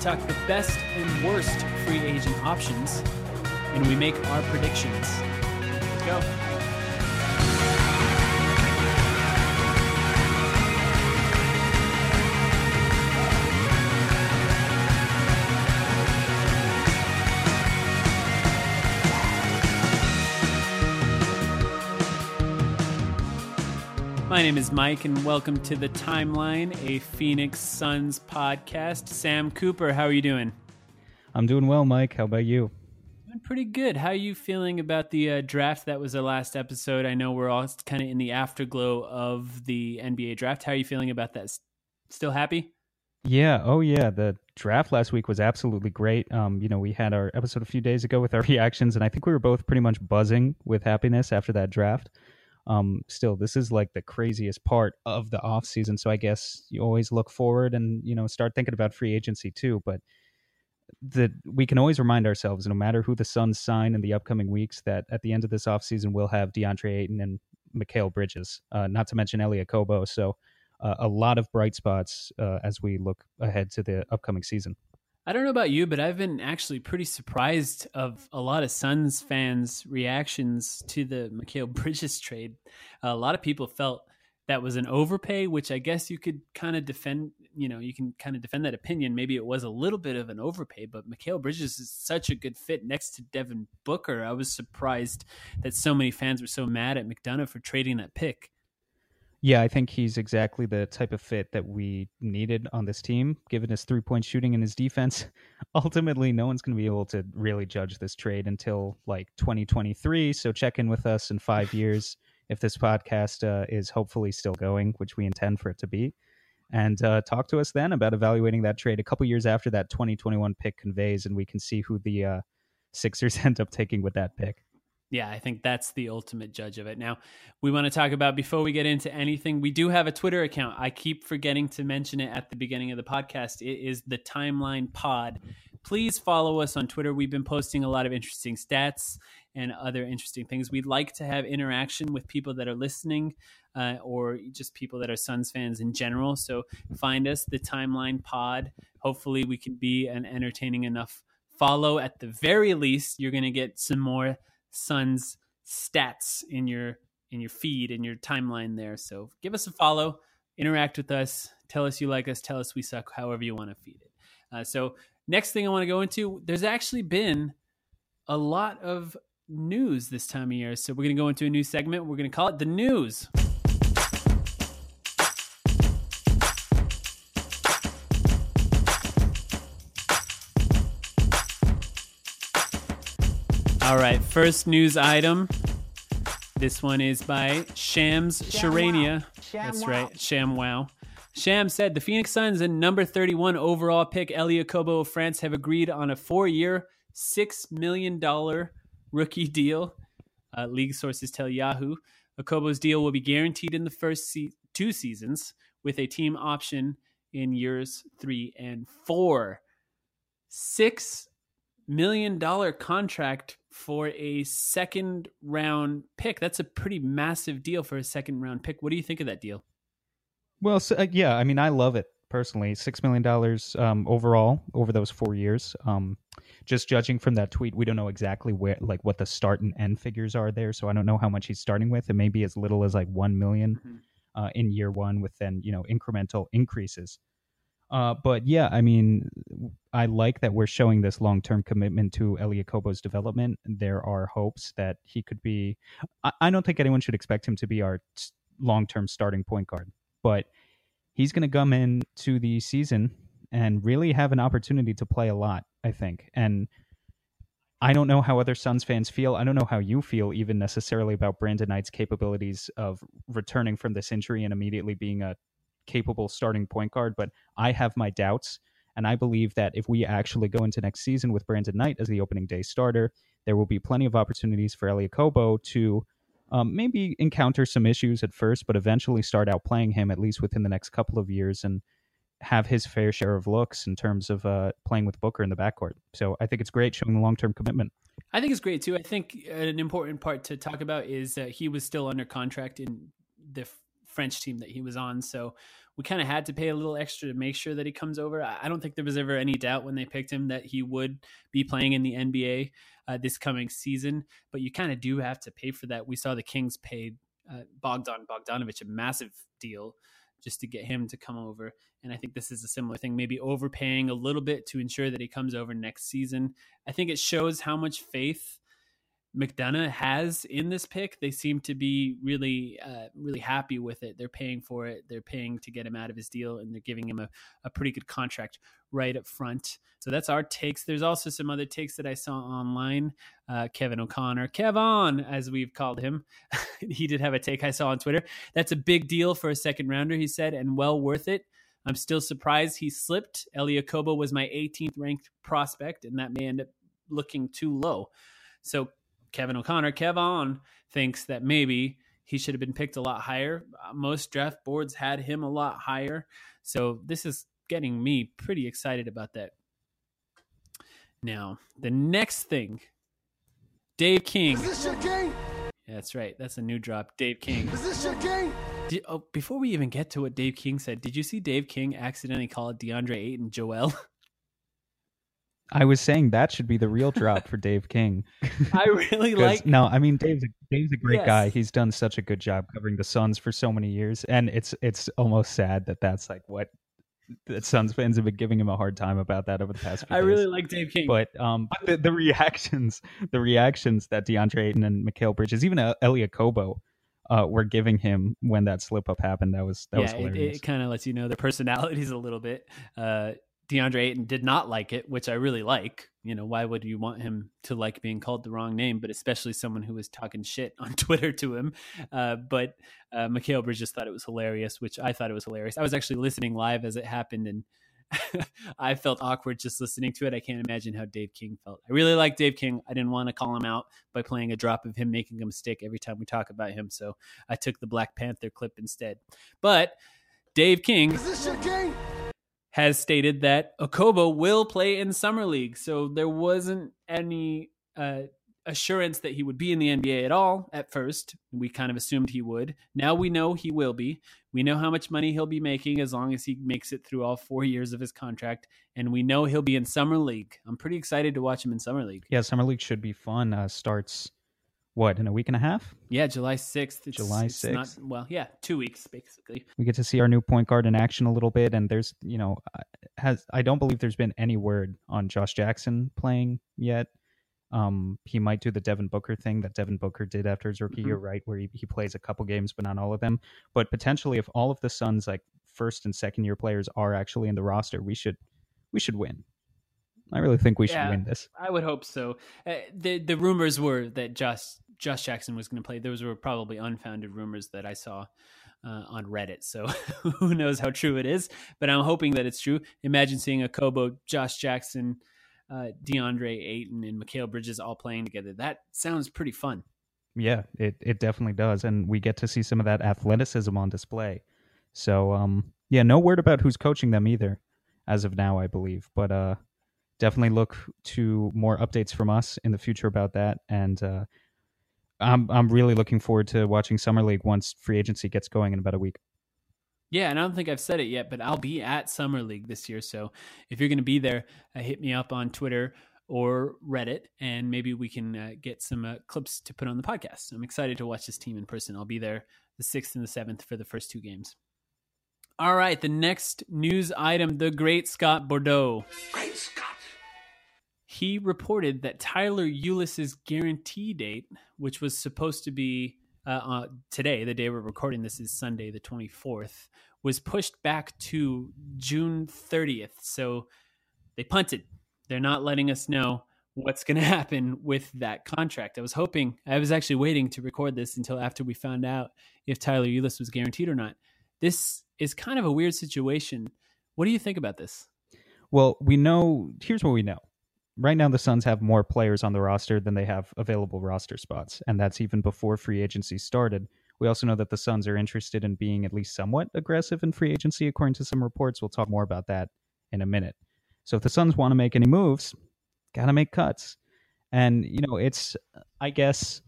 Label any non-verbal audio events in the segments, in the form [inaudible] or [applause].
talk the best and worst free agent options, and we make our predictions. Let's go. My name is Mike, and welcome to the Timeline, a Phoenix Suns podcast. Sam Cooper, how are you doing? I'm doing well, Mike. How about you? Doing pretty good. How are you feeling about the uh, draft? That was the last episode. I know we're all kind of in the afterglow of the NBA draft. How are you feeling about that? Still happy? Yeah. Oh, yeah. The draft last week was absolutely great. Um, you know, we had our episode a few days ago with our [laughs] reactions, and I think we were both pretty much buzzing with happiness after that draft um, still this is like the craziest part of the off season so i guess you always look forward and you know start thinking about free agency too but that we can always remind ourselves no matter who the suns sign in the upcoming weeks that at the end of this off season we'll have deandre ayton and Mikal Bridges, uh, not to mention Elie Okobo. So uh, a lot of bright spots uh, as we look ahead to the upcoming season. I don't know about you, but I've been actually pretty surprised of a lot of Suns fans' reactions to the [laughs] Mikal Bridges trade. A lot of people felt that was an overpay, which I guess you could kind of defend. You know, you can kind of defend that opinion. Maybe it was a little bit of an overpay, but Mikal Bridges is such a good fit next to Devin Booker. I was surprised that so many fans were so mad at McDonough for trading that pick. Yeah, I think he's exactly the type of fit that we needed on this team, given his three point shooting and his defense. [laughs] Ultimately, no one's going to be able to really judge this trade until like 2023. So check in with us in five years if this podcast uh, is hopefully still going, which we intend for it to be. And uh, talk to us then about evaluating that trade a couple years after that 2021 pick conveys, and we can see who the uh, Sixers [laughs] end up taking with that pick. Yeah, I think that's the ultimate judge of it. Now, we want to talk about before we get into anything, we do have a Twitter account. I keep forgetting to mention it at the beginning of the podcast. It is the Timeline Pod. Please follow us on Twitter. We've been posting a lot of interesting stats and other interesting things. We'd like to have interaction with people that are listening uh, or just people that are Suns fans in general. So find us, the Timeline Pod. Hopefully, we can be an entertaining enough follow. At the very least, you're going to get some more Suns stats in your in your feed in your timeline there. So give us a follow, interact with us, tell us you like us, tell us we suck, however you want to feed it. Uh, so next thing I want to go into, there's actually been a lot of news this time of year. So we're going to go into a new segment. We're going to call it the news. All right, first news item. This one is by Shams Charania. That's right, Sham Wow. Sham said the Phoenix Suns and number 31 overall pick Elie Okobo of France have agreed on a four-year, six million dollar rookie deal. Uh, league sources tell Yahoo. Okobo's deal will be guaranteed in the first se- two seasons, with a team option in years three and four. Six million dollar contract for a second round pick. That's a pretty massive deal for a second round pick. What do you think of that deal? Well, so, uh, yeah, I mean, I love it personally. Six million dollars um, overall over those four years. Um, just judging from that tweet, we don't know exactly where, like, what the start and end figures are there. So I don't know how much he's starting with. It may be as little as like one million, Mhm. uh, in year one, with then you know incremental increases. Uh, but yeah, I mean, I like that we're showing this long term commitment to Elie Okobo's development. There are hopes that he could be. I, I don't think anyone should expect him to be our long term starting point guard, but he's going to come in to the season and really have an opportunity to play a lot. I think, and I don't know how other Suns fans feel. I don't know how you feel, even necessarily about Brandon Knight's capabilities of returning from this injury and immediately being a capable starting point guard. But I have my doubts. And I believe that if we actually go into next season with Brandon Knight as the opening day starter, there will be plenty of opportunities for Elie Okobo to um, maybe encounter some issues at first, but eventually start out playing him at least within the next couple of years and have his fair share of looks in terms of uh, playing with Booker in the backcourt. So I think it's great showing the long term commitment. I think it's great too. I think an important part to talk about is that he was still under contract in the French team that he was on. So we kind of had to pay a little extra to make sure that he comes over. I don't think there was ever any doubt when they picked him that he would be playing in the NBA uh, this coming season, but you kind of do have to pay for that. We saw the Kings paid uh, Bogdan Bogdanovich a massive deal just to get him to come over. And I think this is a similar thing, maybe overpaying a little bit to ensure that he comes over next season. I think it shows how much faith McDonough has in this pick. They seem to be really, uh, really happy with it. They're paying for it. They're paying to get him out of his deal, and they're giving him a, a pretty good contract right up front. So that's our takes. There's also some other takes that I saw online. Uh, Kevin O'Connor, Kevon, as we've called him, [laughs] he did have a take I saw on Twitter. That's a big deal for a second rounder, he said, and well worth it. I'm still surprised he slipped. Elie Okobo was my 18th ranked prospect, and that may end up looking too low. So Kevin O'Connor, Kevon, thinks that maybe he should have been picked a lot higher. Uh, most draft boards had him a lot higher. So this is getting me pretty excited about that. Now, the next thing Dave King. Is this your game? Yeah, that's right. That's a new drop. Dave King. Is this your game? Did, oh, before we even get to what Dave King said, did you see Dave King accidentally call it DeAndre Ayton Joel? [laughs] I was saying that should be the real drop for Dave King. [laughs] I really [laughs] like. no, I mean Dave's a, Dave's a great Yes. guy. He's done such a good job covering the Suns for so many years, and it's it's almost sad that that's like what the Suns fans have been giving him a hard time about that over the past. Few I days. really like Dave King. But um, but the, the reactions, the reactions that DeAndre Ayton and Mikal Bridges, even uh, Elie Okobo, uh, were giving him when that slip up happened. That was that was yeah, it, hilarious. it kind of lets you know their personalities a little bit. Uh, DeAndre Ayton did not like it, which I really like. You know, why would you want him to like being called the wrong name? But especially someone who was talking shit on [laughs] Twitter to him. Uh, but uh, Mikal Bridges thought it was hilarious, which I thought it was hilarious. I was actually listening live as it happened, and [laughs] I felt awkward just listening to it. I can't imagine how Dave King felt. I really like Dave King. I didn't want to call him out by playing a drop of him making a mistake every time we talk about him, so I took the Black Panther clip instead. But Dave King Is this your game? Has stated that Okobo will play in summer league. So there wasn't any uh, assurance that he would be in the NBA at all at first. We kind of assumed he would. Now we know he will be. We know how much money he'll be making as long as he makes it through all four years of his contract. And we know he'll be in summer league. I'm pretty excited to watch him in summer league. yeah, summer league should be fun. Uh, starts what in a week and a half. Yeah, July 6th. July 6th. well, yeah, two weeks basically. We get to see our new point guard in action a little bit, and there's you know has I don't believe there's been any word on Josh Jackson playing yet. Um, he might do the Devin Booker thing that Devin Booker did after his rookie Mhm. year, right? Where he, he plays a couple games, but not all of them. But potentially, if all of the Suns like first and second year players are actually in the roster, we should we should win. I really think we should Yeah. win this. I would hope so. Uh, the the rumors were that Josh Josh Jackson was going to play. Those were probably unfounded rumors that I saw uh, on Reddit. So [laughs] who knows how true it is, but I'm hoping that it's true. Imagine seeing Okobo, Josh Jackson, uh, DeAndre Ayton, and Mikal Bridges all playing together. That sounds pretty fun. Yeah, it, it definitely does. And we get to see some of that athleticism on display. So, um, yeah, no word about who's coaching them either as of now, I believe. But uh, definitely look to more updates from us in the future about that. And uh, I'm I'm really looking forward to watching summer league once free agency gets going in about a week. Yeah, and I don't think I've said it yet, but I'll be at Summer League this year. So if you're going to be there, uh, hit me up on Twitter or Reddit, and maybe we can uh, get some uh, clips to put on the podcast. I'm excited to watch this team in person. I'll be there the 6th and the 7th for the first two games. All right, the next news item the great Scott Bordow. Great Scott. He reported that Tyler Ulis's guarantee date, which was supposed to be uh, uh, today, the day we're recording this is Sunday, the 24th, was pushed back to June 30th. So they punted. They're not letting us know what's going [laughs] to happen with that contract. I was hoping, I was actually waiting to record this until after we found out if Tyler Ulis was guaranteed or not. This is kind of a weird situation. What do you think about this? Well, we know, here's what we know. Right now, the Suns have more players on the roster than they have available roster spots, and that's even before free agency started. We also know that the Suns are interested in being at least somewhat aggressive in free agency, according to some reports. We'll talk more about that in a minute. So if the Suns want to make any moves, got to make cuts. And, you know, it's, I guess,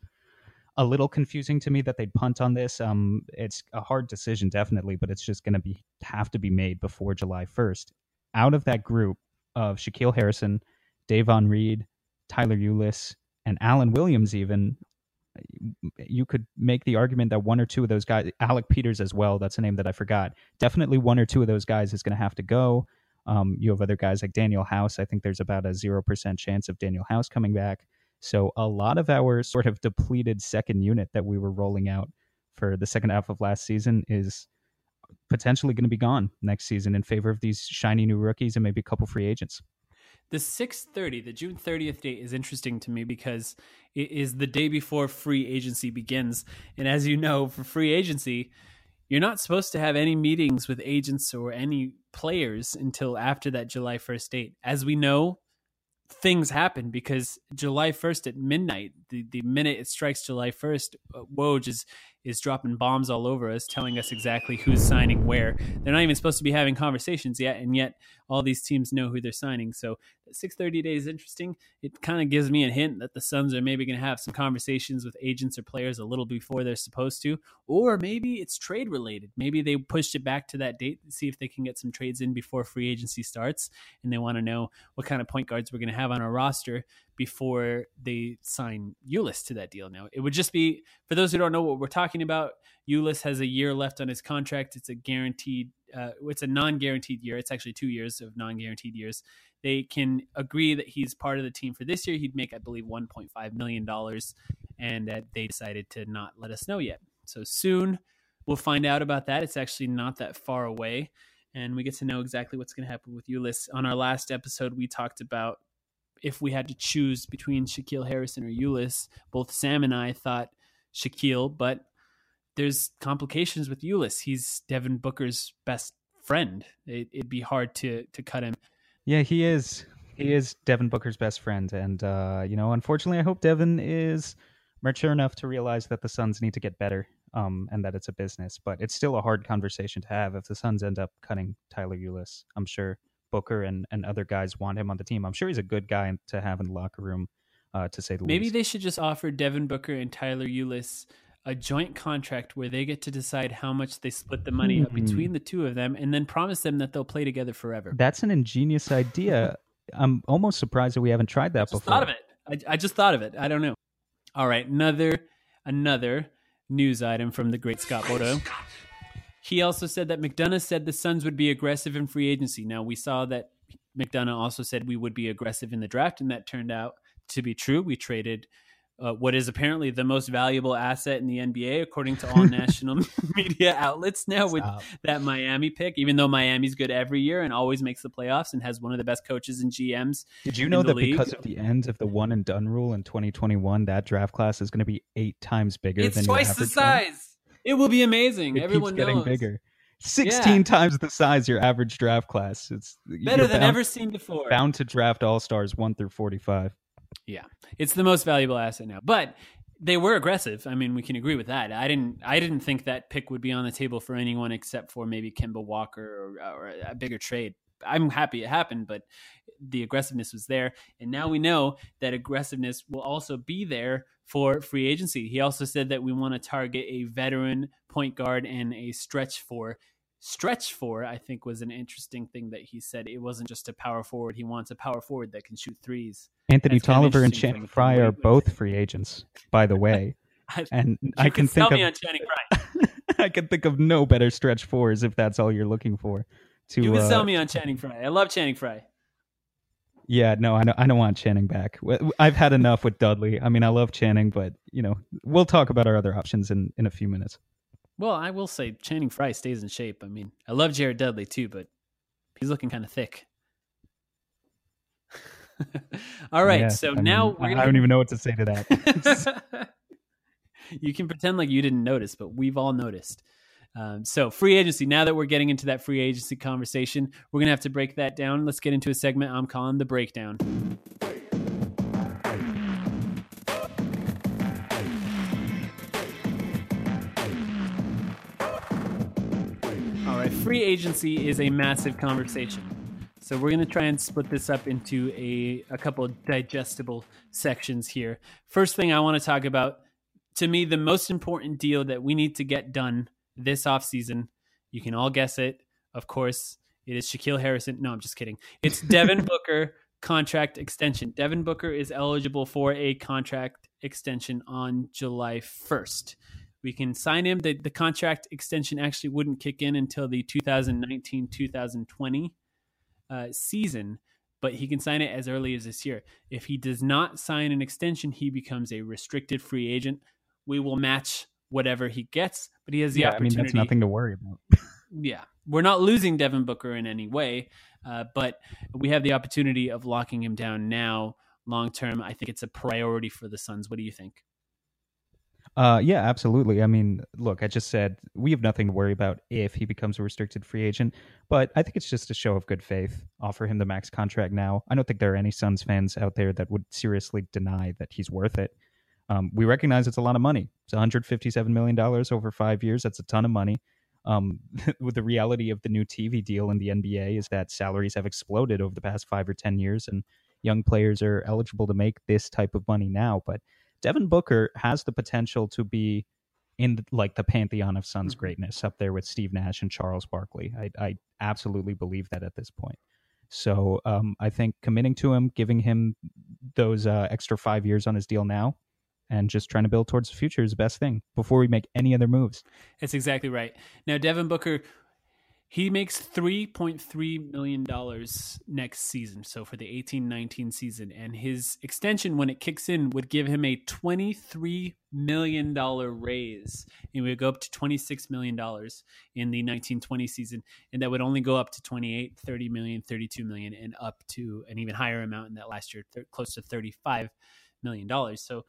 a little confusing to me that they'd punt on this. Um, it's a hard decision, definitely, but it's just going to be have to be made before July 1st. Out of that group of Shaquille Harrison, Davon Reed, Tyler Ulis, and Alan Williams, even you could make the argument that one or two of those guys, Alec Peters as well, that's a name that I forgot. Definitely one or two of those guys is going to have to go. Um, you have other guys like Danuel House. I think there's about a 0% chance of Danuel House coming back. So a lot of our sort of depleted second unit that we were rolling out for the second half of last season is potentially going to be gone next season in favor of these shiny new rookies and maybe a couple free agents. The 630, the June 30th date is interesting to me because it is the day before free agency begins. And as you know, for free agency, you're not supposed to have any meetings with agents or any players until after that July 1st date. As we know, things happen because July 1st at midnight, the, the minute it strikes July 1st, uh, Woj is is dropping bombs all over us, telling us exactly who's signing where. They're not even supposed to be having conversations yet, and yet all these teams know who they're signing. So 6:30 day is interesting. It kind of gives me a hint that the Suns are maybe going to have some conversations with agents or players a little before they're supposed to, or maybe it's trade related. Maybe they pushed it back to that date to see if they can get some trades in before free agency starts, and they want to know what kind of point guards we're going to have on our roster before they sign Ulis to that deal. Now, it would just be for those who don't know what we're talking about. Ulis has a year left on his contract. It's a guaranteed. Uh, it's a non-guaranteed year. It's actually two years of non-guaranteed years. They can agree that he's part of the team for this year. He'd make, I believe, 1.5 million dollars, and that they decided to not let us know yet. So soon we'll find out about that. It's actually not that far away, and we get to know exactly what's going to happen with Ulis. On our last episode, we talked about if we had to choose between Shaquille Harrison or Ulis, both Sam and I thought Shaquille, but there's complications with Ulis. He's Devin Booker's best friend. It, would be hard to to cut him. Yeah, he is. He is Devin Booker's best friend, and uh, you know, unfortunately, I hope Devin is mature enough to realize that the Suns need to get better, um, and that it's a business. But it's still a hard conversation to have if the Suns end up cutting Tyler Ulis. I'm sure Booker and, and other guys want him on the team. I'm sure he's a good guy to have in the locker room, uh, to say the Maybe least. they should just offer Devin Booker and Tyler Ulis a joint contract where they get to decide how much they split the money up Hmm. between the two of them and then promise them that they'll play together forever. That's an ingenious idea. [laughs] I'm almost surprised that we haven't tried that just before. thought of it. I, I just thought of it. I don't know. All right, another another news item from the great Scott Bordow. He also said that McDonough said the Suns would be aggressive in free agency. Now we saw that McDonough also said we would be aggressive in the draft, and that turned out to be true. We traded uh, what is apparently the most valuable asset in the NBA, according to all [laughs] national [laughs] media outlets now, with Stop. that Miami pick. Even though Miami's good every year and always makes the playoffs and has one of the best coaches and GMs Did you know the that league. because of the end of the one and done rule in 2021, that draft class is going to be eight times bigger It's than twice the average one? size. It will be amazing. It Everyone keeps getting knows. bigger. 16 Yeah. times the size your average draft class. It's Better than bound, ever seen before. bound to draft all stars 1 through 45. Yeah, it's the most valuable asset now. But they were aggressive. I mean, we can agree with that. I didn't. I didn't think that pick would be on the table for anyone except for maybe Kemba Walker or, or a bigger trade. I'm happy it happened, but the aggressiveness was there, and now we know that aggressiveness will also be there for free agency. He also said that we want to target a veteran point guard and a stretch four. Stretch four, I think, was an interesting thing that he said. It wasn't just a power forward. He wants a power forward that can shoot threes. Anthony That's kind of Tolliver and Channing Frye are both free agents, by the way. [laughs] I, And I can think me of on Channing Frye. [laughs] I can think of no better stretch fours if that's all you're looking for. To You can uh, sell me on Channing Frye. I love Channing Frye. Yeah, no, I don't, I don't want Channing back. I've had enough with Dudley. I mean, I love Channing, but you know, we'll talk about our other options in in a few minutes. Well, I will say Channing Frye stays in shape. I mean, I love Jared Dudley too, but he's looking kind of thick. [laughs] All right, Yeah, so I now I, we're I gonna don't even know what to say to that. [laughs] you can pretend like you didn't notice, but we've all noticed. Um, so, free agency. Now that we're getting into that free agency conversation, we're gonna have to break that down. Let's get into a segment I'm calling the breakdown. Free agency is a massive conversation. So we're going to try and split this up into a, a couple of digestible sections here. First thing I want to talk about, to me, the most important deal that we need to get done this offseason, you can all guess it. Of course, it is Shaquille Harrison. No, I'm just kidding. It's [laughs] Devin Booker contract extension. Devin Booker is eligible for a contract extension on July 1st. We can sign him. The, the contract extension actually wouldn't kick in until the 2019 2020 uh, season, but he can sign it as early as this year. If he does not sign an extension, he becomes a restricted free agent. We will match whatever he gets, but he has the yeah, I mean, opportunity. that's nothing to worry about. [laughs] Yeah, we're not losing Devin Booker in any way, uh, but we have the opportunity of locking him down now. Long term, I think it's a priority for the Suns. What do you think? Uh, yeah, absolutely. I mean, look, I just said we have nothing to worry about if he becomes a restricted free agent, but I think it's just a show of good faith. Offer him the max contract now. I don't think there are any Suns fans out there that would seriously deny that he's worth it. Um, we recognize it's a lot of money. It's 157 million dollars over five years. That's a ton of money. Um, [laughs] with the reality of the new TV deal in the NBA is that salaries have exploded over the past five or ten years, and young players are eligible to make this type of money now. But Devin Booker has the potential to be in the, like the pantheon of Suns greatness, up there with Steve Nash and Charles Barkley. I, I absolutely believe that at this point. So um, I think committing to him, giving him those uh, extra five years on his deal now, and just trying to build towards the future is the best thing before we make any other moves. That's exactly right. Now, Devin Booker, he makes $3.3 million next season. So for the 18 19 season. And his extension, when it kicks in, would give him a $23 million raise. And would go up to $26 million in the 1920 season. And that would only go up to 28, 30 million, 32 million, and up to an even higher amount in that last year, th- close to $35 million. So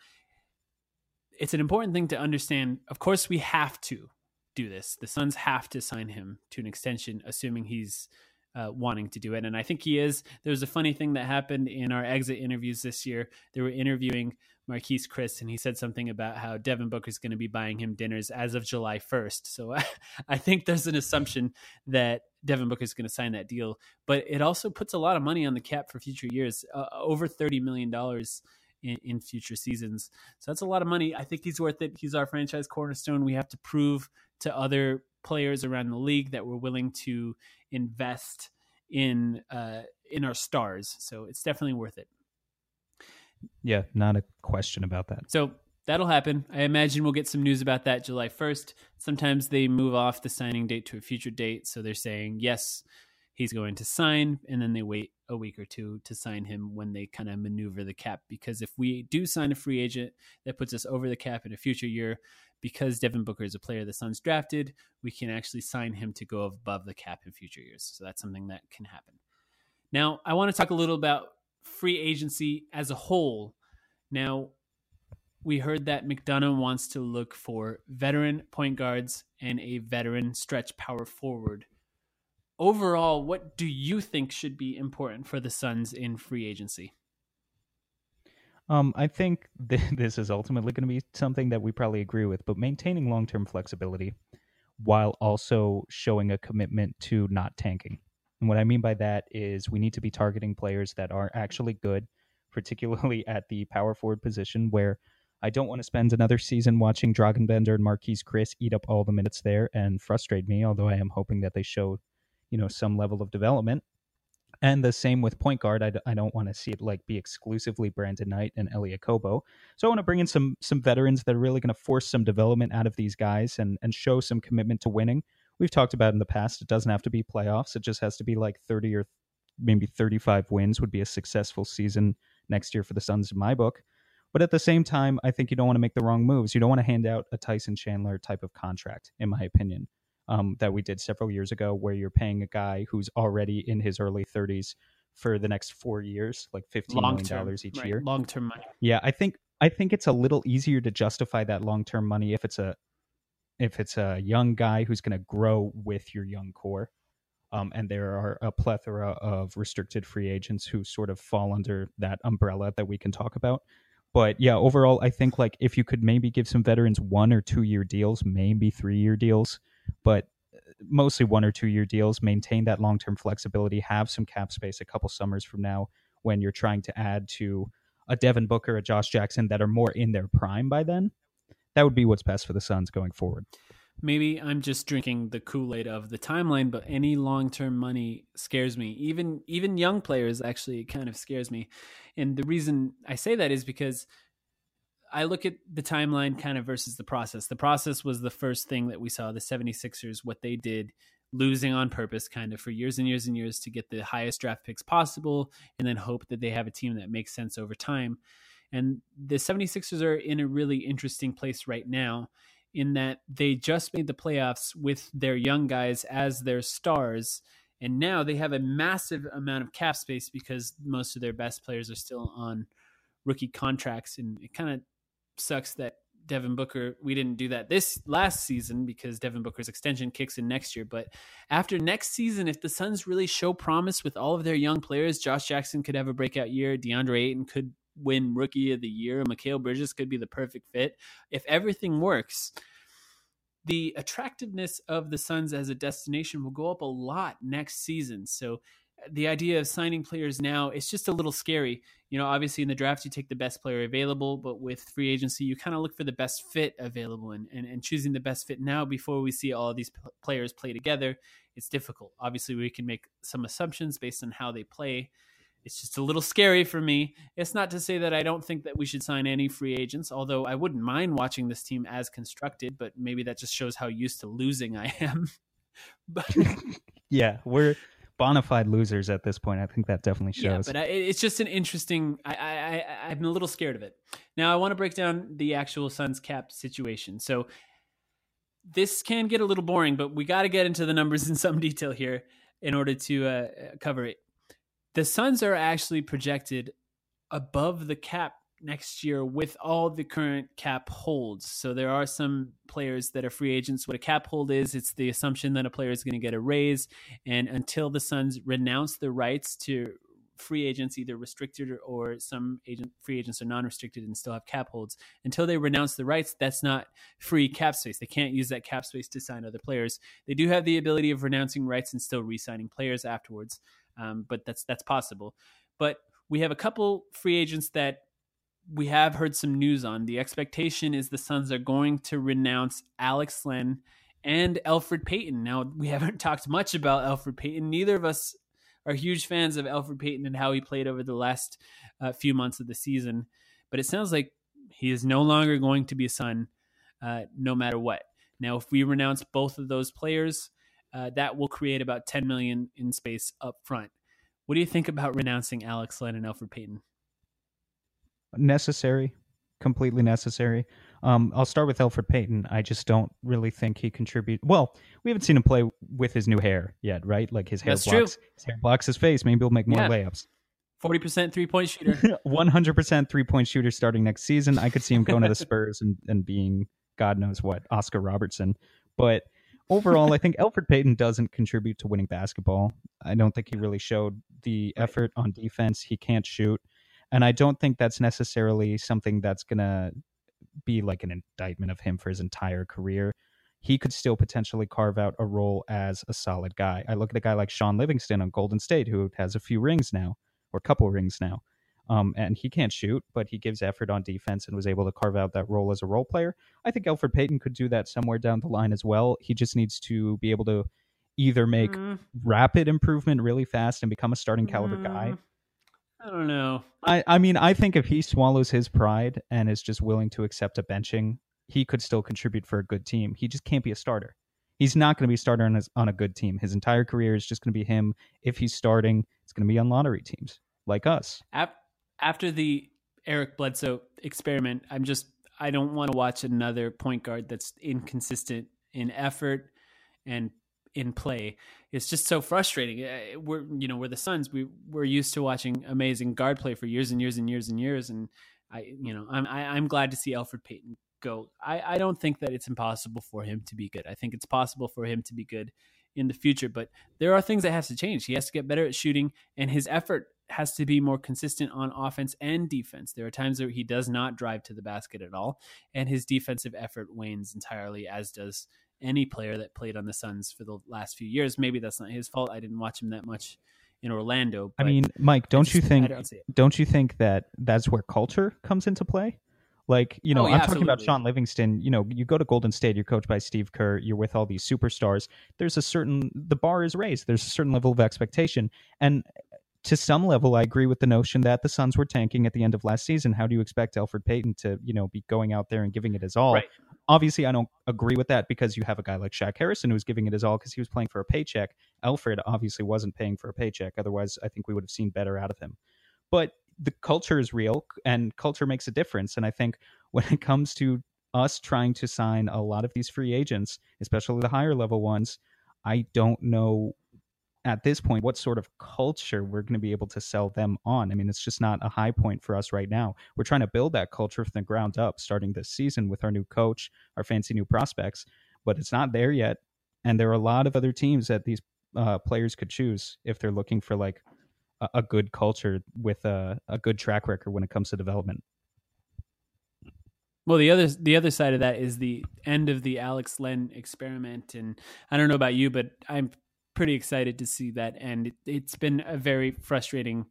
it's an important thing to understand. Of course, we have to do this. The Suns have to sign him to an extension, assuming he's uh, wanting to do it. And I think he is. There was a funny thing that happened in our exit interviews this year. They were interviewing Marquese Chriss, and he said something about how Devin Booker is going to be buying him dinners as of July 1st. So [laughs] I think there's an assumption that Devin Booker is going to sign that deal. But it also puts a lot of money on the cap for future years, uh, over $30 million in, in future seasons. So that's a lot of money. I think he's worth it. He's our franchise cornerstone. We have to prove to other players around the league that we're willing to invest in uh, in our stars. So it's definitely worth it. Yeah, not a question about that. So that'll happen. I imagine we'll get some news about that July 1st. Sometimes they move off the signing date to a future date. So they're saying, yes, he's going to sign. And then they wait a week or two to sign him when they kind of maneuver the cap. Because if we do sign a free agent that puts us over the cap in a future year, because Devin Booker is a player the Suns drafted, we can actually sign him to go above the cap in future years. So that's something that can happen. Now, I want to talk a little about free agency as a whole. Now, we heard that McDonough wants to look for veteran point guards and a veteran stretch power forward. Overall, what do you think should be important for the Suns in free agency? Um, I think [laughs] th- this is ultimately going to be something that we probably agree with, but maintaining long term flexibility while also showing a commitment to not tanking. And what I mean by that is we need to be targeting players that are actually good, particularly [laughs] at the power forward position, where I don't want to spend another season watching Dragan Bender and Marquese Chriss eat up all the minutes there and frustrate me, although I am hoping that they show, you know, some level of development. And the same with point guard. I d- I don't want to see it like be exclusively Brandon Knight and Elie Okobo. So I want to bring in some some veterans that are really going to force some development out of these guys and and show some commitment to winning. We've talked about in the past. It doesn't have to be playoffs. It just has to be like 30 or maybe 35 wins would be a successful season next year for the Suns in my book. But at the same time, I think you don't want to make the wrong moves. You don't want to hand out a Tyson Chandler type of contract, in my opinion um, that we did several years ago, where you're paying a guy who's already in his early 30s for the next four years, like fifteen Long million dollars each right, year. Long term money. Yeah, I think I think it's a little easier to justify that long term money if it's a if it's a young guy who's going to grow with your young core. Um, and there are a plethora of restricted free agents who sort of fall under that umbrella that we can talk about. But yeah, overall, I think like if you could maybe give some veterans one or two year deals, maybe three year deals, but uh, mostly one or two year deals, maintain that long term flexibility, have some cap space a couple summers from now when you're trying to add to a Devin Booker, a Josh Jackson that are more in their prime by then. That would be what's best for the Suns going forward. Maybe I'm just drinking the Kool-Aid of the timeline, but any long-term money scares me. Even even young players actually kind of scares me. And the reason I say that is because I look at the timeline kind of versus the process. The process was the first thing that we saw the 76ers what they did losing on purpose kind of for years and years and years to get the highest draft picks possible and then hope that they have a team that makes sense over time. And the 76ers are in a really interesting place right now in that they just made the playoffs with their young guys as their stars. And now they have a massive amount of cap space because most of their best players are still on rookie contracts. And it kind of sucks that Devin Booker, we didn't do that this last season because Devin Booker's extension kicks in next year. But after next season, if the Suns really show promise with all of their young players, Josh Jackson could have a breakout year. DeAndre Ayton could win rookie of the year. Mikal Bridges could be the perfect fit. If everything works, the attractiveness of the Suns as a destination will go up a lot next season. So the idea of signing players now it's just a little scary. You know, obviously in the draft you take the best player available, but with free agency you kind of look for the best fit available and, and, and choosing the best fit now before we see all these p- players play together, it's difficult. Obviously we can make some assumptions based on how they play. It's just a little scary for me. It's not to say that I don't think that we should sign any free agents, although I wouldn't mind watching this team as constructed, but maybe that just shows how used to losing I am. [laughs] but [laughs] Yeah, we're bona fide losers at this point. I think that definitely shows. Yeah, but I, it's just an interesting. I, I, I I'm a little scared of it. Now I want to break down the actual Suns cap situation. So this can get a little boring, but we got to get into the numbers [laughs] in some detail here in order to uh, cover it. The Suns are actually projected above the cap next year with all the current cap holds. So there are some players that are free agents. What a cap hold is, it's the assumption that a player is going to get a raise. And until the Suns renounce the rights to free agents, either restricted or, some agent free agents are non-restricted and still have cap holds, until they renounce the rights, that's not free cap space. They can't use that cap space to sign other players. They do have the ability of renouncing rights and still re-signing players afterwards, um, but that's that's possible. But we have a couple free agents that we have heard some news on. The expectation is the Suns are going to renounce Alex Len and Elfrid Payton. Now, we [laughs] haven't talked much about Elfrid Payton. Neither of us are huge fans of Elfrid Payton and how he played over the last uh, few months of the season. But it sounds like he is no longer going to be a Sun uh, no matter what. Now, if we renounce both of those players, uh, that will create about 10 million in space up front. What do you think about renouncing Alex Len and Elfrid Payton? Necessary, completely necessary. Um, I'll start with Elfrid Payton. I just don't really think he contribute. Well, we haven't seen him play with his new hair yet, right? Like his hair That's true. blocks his hair blocks his face. Maybe he'll make more Yeah. layups. Forty percent three point shooter. 100% three point shooter starting next season. I could see him going to the Spurs and, and being God knows what, Oscar Robertson. But overall, I think Elfrid Payton doesn't contribute to winning basketball. I don't think he really showed the effort on defense. He can't shoot. And I don't think that's necessarily something that's going to be like an indictment of him for his entire career. He could still potentially carve out a role as a solid guy. I look at a guy like Shaun Livingston on Golden State, who has a few rings now, or a couple rings now. Um, and he can't shoot, but he gives effort on defense and was able to carve out that role as a role player. I think Elfrid Payton could do that somewhere down the line as well. He just needs to be able to either make Mm, rapid improvement really fast and become a starting caliber guy. I don't know. I, I mean, I think if he swallows his pride and is just willing to accept a benching, he could still contribute for a good team. He just can't be a starter. He's not going to be a starter on, his, on a good team. His entire career is just going to be him. If he's starting, it's going to be on lottery teams like us. After the Eric Bledsoe experiment, I'm just I don't want to watch another point guard that's inconsistent in effort and in play. It's just so frustrating. Uh, We're you know we're the Suns. We we're used to watching amazing guard play for years and years and years and years. And I you know I'm I, I'm glad to see Elfrid Payton go. I I don't think that it's impossible for him to be good. I think it's possible for him to be good in the future. But there are things that has to change. He has to get better at shooting, and his effort has to be more consistent on offense and defense. There are times where he does not drive to the basket at all, and his defensive effort wanes entirely, as does any player that played on the Suns for the last few years. Maybe that's not his fault. I didn't watch him that much in Orlando. I mean, Mike, don't just- you think? Don't don't you think that that's where culture comes into play? Like, you know, Oh, yeah, I'm talking about. Shaun Livingston. You know, you go to Golden State, you're coached by Steve Kerr, you're with all these superstars. There's a certain, the bar is raised. There's a certain level of expectation. And to some level, I agree with the notion that the Suns were tanking at the end of last season. How do you expect Elfrid Payton to, you know, be going out there and giving it his all? Right. Obviously, I don't agree with that because you have a guy like Shaq Harrison who's giving it his all because he was playing for a paycheck. Elfrid obviously wasn't paying for a paycheck. Otherwise, I think we would have seen better out of him. But the culture is real and culture makes a difference. And I think [laughs] when it comes to us trying to sign a lot of these free agents, especially the higher level ones, I don't know at this point what sort of culture we're going to be able to sell them on. I mean, it's just not a high point for us right now. We're trying to build that culture from the ground up starting this season with our new coach, our fancy new prospects, but it's not there yet. And there are a lot of other teams that these uh, players could choose if they're looking for like a, a good culture with a, a good track record when it comes to development. Well, the other the other side of that is the end of the Alex Len experiment, and I don't know about you, but I'm pretty excited to see that end. It, it's been a very frustrating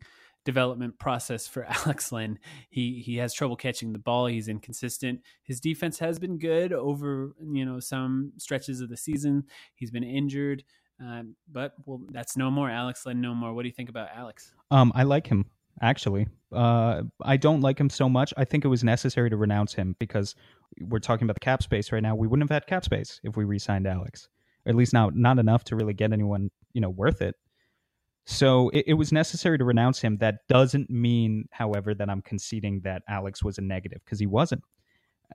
development process for [laughs] Alex Len. He he has trouble catching the ball. He's inconsistent. His defense has been good over you know some stretches of the season. He's been injured, um, but well, that's no more. Alex Len, no more. What do you think about Alex? Um, I like him actually. Uh, I don't like him so much. I think it was necessary to renounce him because we're talking about the cap space right now. We wouldn't have had cap space if we re-signed Alex, at least not not enough to really get anyone you know worth it. So it, it was necessary to renounce him. That doesn't mean, however, that I'm conceding that Alex was a negative because he wasn't.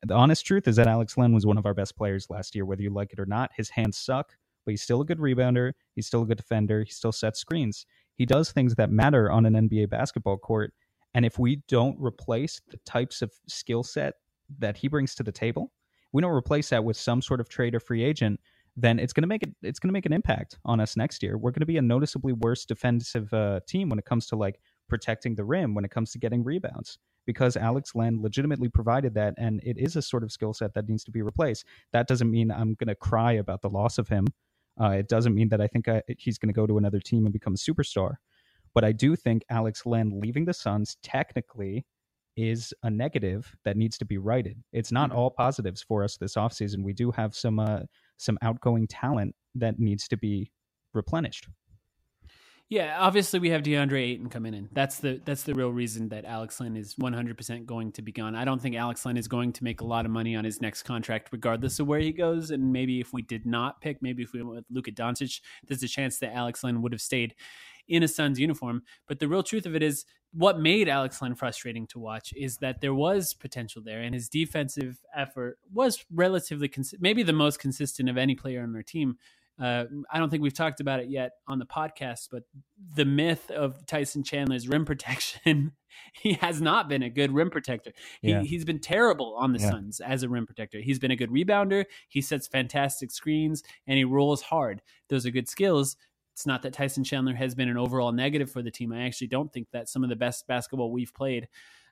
The honest truth is that Alex Len was one of our best players last year, whether you like it or not. His hands suck, but he's still a good rebounder. He's still a good defender. He still sets screens. He does things that matter on an NBA basketball court. And if we don't replace the types of skill set that he brings to the table, we don't replace that with some sort of trade or free agent, then it's going to make it it's going to make an impact on us next year. We're going to be a noticeably worse defensive uh, team when it comes to like protecting the rim, when it comes to getting rebounds, because Alex Len legitimately provided that, and it is a sort of skill set that needs to be replaced. That doesn't mean I'm going to cry about the loss of him. Uh, it doesn't mean that I think I, he's going to go to another team and become a superstar. But I do think Alex Len leaving the Suns technically is a negative that needs to be righted. It's not all positives for us this offseason. We do have some uh, some outgoing talent that needs to be replenished. Yeah, obviously we have DeAndre Ayton coming in. That's the that's the real reason that Alex Len is 100% going to be gone. I don't think Alex Len is going to make a lot of money on his next contract, regardless of where he goes. And maybe if we did not pick, maybe if we went with Luka Doncic, there's a chance that Alex Len would have stayed in a Suns uniform. But the real truth of it is, what made Alex Len frustrating to watch is that there was potential there, and his defensive effort was relatively cons- maybe the most consistent of any player on our team uh, I don't think we've talked about it yet on the podcast, but the myth of Tyson Chandler's rim protection, [laughs] he has not been a good rim protector. He, Yeah. He's been terrible on the Yeah. Suns as a rim protector. He's been a good rebounder. He sets fantastic screens and he rolls hard. Those are good skills. It's not that Tyson Chandler has been an overall negative for the team. I actually don't think that some of the best basketball we've played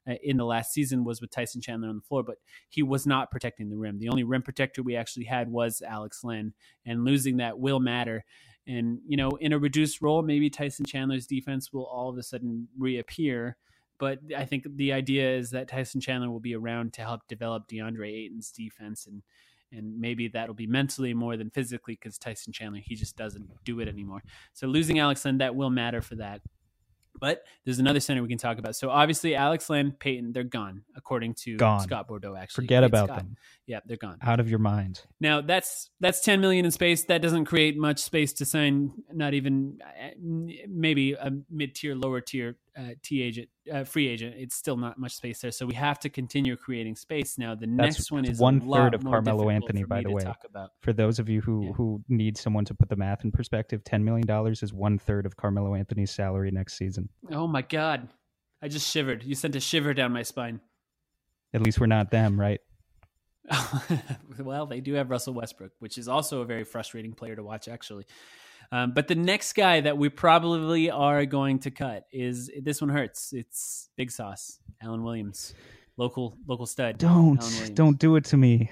uh, in the last season was with Tyson Chandler on the floor, but he was not protecting the rim. The only rim protector we actually had was Alex Len, and losing that will matter. And, you know, in a reduced role, maybe Tyson Chandler's defense will all of a sudden reappear. But I think the idea is that Tyson Chandler will be around to help develop DeAndre Ayton's defense and and maybe that'll be mentally more than physically because Tyson Chandler he just doesn't do it anymore. So losing Alex Len that will matter for that. But there's another center we can talk about. So obviously Alex Len, Payton, they're gone according to Gone. Scott Bordow. Actually, Forget about Scott. them. Yeah, they're gone. Out of your mind. Now that's that's 10 million in space. That doesn't create much space to sign. Not even uh, maybe a mid-tier, lower tier uh, T agent, uh, free agent. It's still not much space there. So we have to continue creating space. Now the That's next one is one third of Carmelo Anthony, by the way. For those of you who Yeah. who need someone to put the math in perspective, ten million dollars is one third of Carmelo Anthony's salary next season. Oh my god, I just shivered. You sent a shiver down my spine. At least we're not them, right? [laughs] well, they do have Russell Westbrook, which is also a very frustrating player to watch, actually. Um, but the next guy that we probably are going to cut is this one hurts. It's Big Sauce, Alan Williams, local local stud. Don't don't do it to me.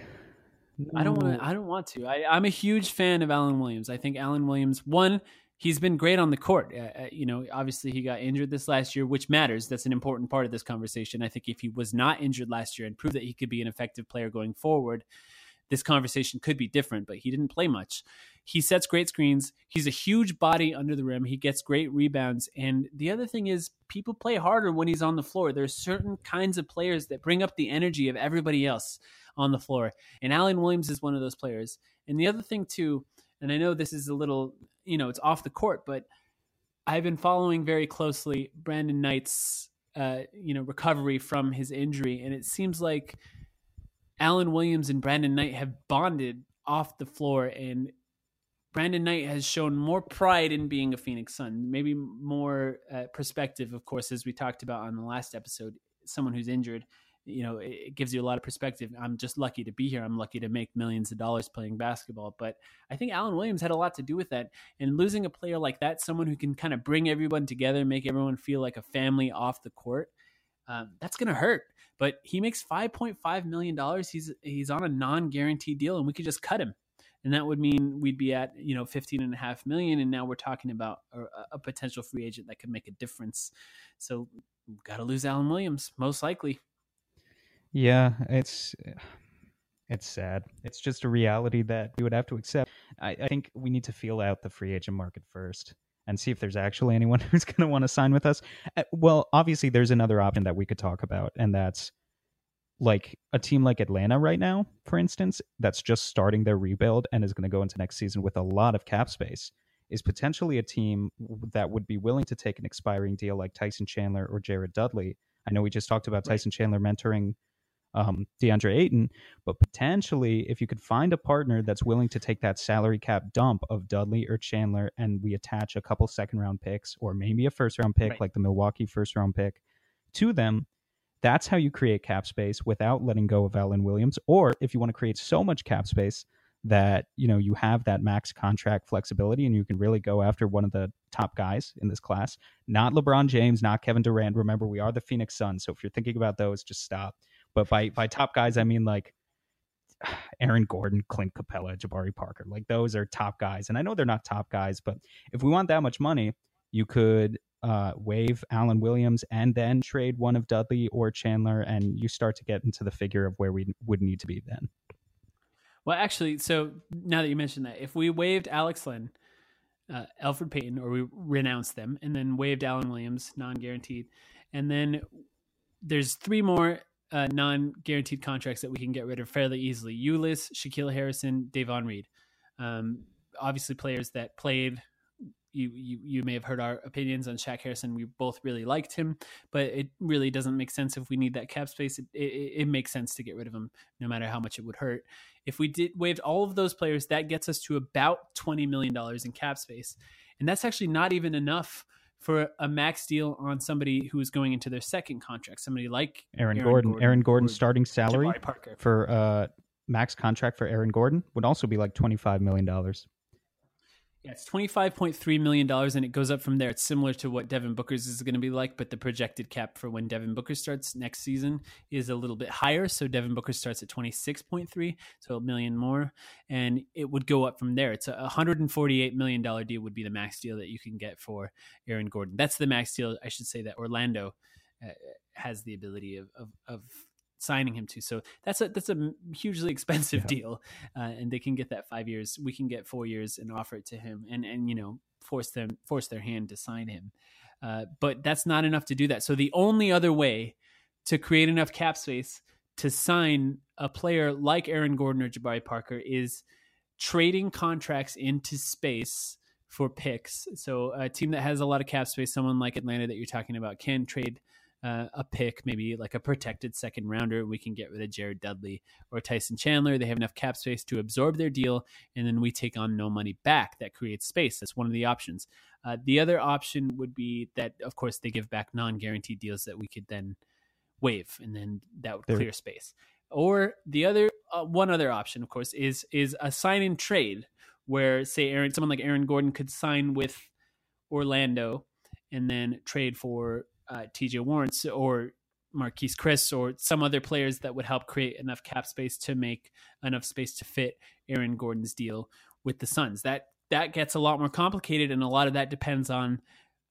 I don't want. to I don't want to. I, I'm a huge fan of Alan Williams. I think Alan Williams, one, he's been great on the court. Uh, uh, you know, obviously he got injured this last year, which matters. That's an important part of this conversation. I think if he was not injured last year and proved that he could be an effective player going forward, this conversation could be different. But he didn't play much. He sets great screens. He's a huge body under the rim. He gets great rebounds. And the other thing is, people play harder when he's on the floor. There's certain kinds of players that bring up the energy of everybody else on the floor. And Alan Williams is one of those players. And the other thing, too, and I know this is a little, you know, it's off the court, but I've been following very closely Brandon Knight's, uh, you know, recovery from his injury. And it seems like Alan Williams and Brandon Knight have bonded off the floor. And Brandon Knight has shown more pride in being a Phoenix Sun, maybe more uh, perspective, of course, as we talked about on the last episode. Someone who's injured, you know, it, gives you a lot of perspective. I'm just lucky to be here. I'm lucky to make millions of dollars playing basketball. But I think Alan Williams had a lot to do with that. And losing a player like that, someone who can kind of bring everyone together, make everyone feel like a family off the court, um, that's going to hurt. But he makes 5.5 million dollars. He's he's on a non-guaranteed deal, and we could just cut him and that would mean we'd be at you know 15 and a half million and now we're talking about a, a potential free agent that could make a difference so got to lose Alan Williams most likely Yeah, it's it's sad. It's just a reality that we would have to accept. I, I think we need to feel out the free agent market first and see if there's actually anyone [laughs] who's going to want to sign with us. Uh, Well, obviously, there's another option that we could talk about, and that's like a team like Atlanta right now, for instance, that's just starting their rebuild and is going to go into next season with a lot of cap space, is potentially a team that would be willing to take an expiring deal like Tyson Chandler or Jared Dudley. I know we just talked about Tyson Chandler mentoring um, DeAndre Ayton, but potentially if you could find a partner that's willing to take that salary cap dump of Dudley or Chandler and we attach a couple second round picks or maybe a first round pick Right. like the Milwaukee first round pick to them, that's how you create cap space without letting go of Alan Williams. Or if you want to create so much cap space that you know you have that max contract flexibility and you can really go after one of the top guys in this class, not LeBron James, not Kevin Durant. Remember, we are the Phoenix Suns, so if you're thinking about those, just stop. But by by top guys, I mean like Aaron Gordon, Clint Capela, Jabari Parker. Like those are top guys. And I know they're not top guys, but if we want that much money, you could uh, waive Alan Williams and then trade one of Dudley or Chandler, and you start to get into the figure of where we would need to be then. well actually so now that you mentioned that if we waived Alex Len uh, Elfrid Payton or we renounced them and then waived Alan Williams non-guaranteed and then there's three more uh, non-guaranteed contracts that we can get rid of fairly easily. Ulis, Shaquille Harrison, Davon Reed. Um, obviously, players that played you, you you may have heard our opinions on Shaq Harrison. We both really liked him, but it really doesn't make sense if we need that cap space. It, it, it makes sense to get rid of him, no matter how much it would hurt. If we did waived all of those players, that gets us to about twenty million dollars in cap space, and that's actually not even enough for a max deal on somebody who is going into their second contract. Somebody like Aaron, Gordon. Aaron Gordon's starting salary for uh, max contract for Aaron Gordon would also be like twenty five million dollars. Yeah, it's twenty five point three million dollars, and it goes up from there. It's similar to what Devin Booker's is going to be like, but the projected cap for when Devin Booker starts next season is a little bit higher. So Devin Booker starts at twenty six point three, so a million more, and it would go up from there. It's a hundred and forty eight million dollar deal would be the max deal that you can get for Aaron Gordon. That's the max deal, I should say, that Orlando uh, has the ability of, of of signing him to. So that's a that's a hugely [laughs] expensive Yeah. deal, uh, and they can get that five years. We can get four years and offer it to him, and and you know force them force their hand to sign him. Uh, but that's not enough to do that. So the only other way to create enough cap space to sign a player like Aaron Gordon or Jabari Parker is trading contracts into space for picks. So a team that has a lot of cap space, someone like Atlanta that you're talking about, can trade uh, a pick, maybe like a protected second rounder. We can get rid of Jared Dudley or Tyson Chandler. They have enough cap space to absorb their deal, and then we take on no money back. That creates space. That's one of the options. Uh, the other option would be that, of course, they give back non-guaranteed deals that we could then waive, and then that would There- clear space. Or the other, uh, one other option, of course, is is a sign and trade where, say, Aaron, someone like Aaron Gordon could sign with Orlando and then trade for uh, T.J. Warren or Marquese Chriss or some other players that would help create enough cap space to make enough space to fit Aaron Gordon's deal with the Suns. That that gets a lot more complicated, and a lot of that depends on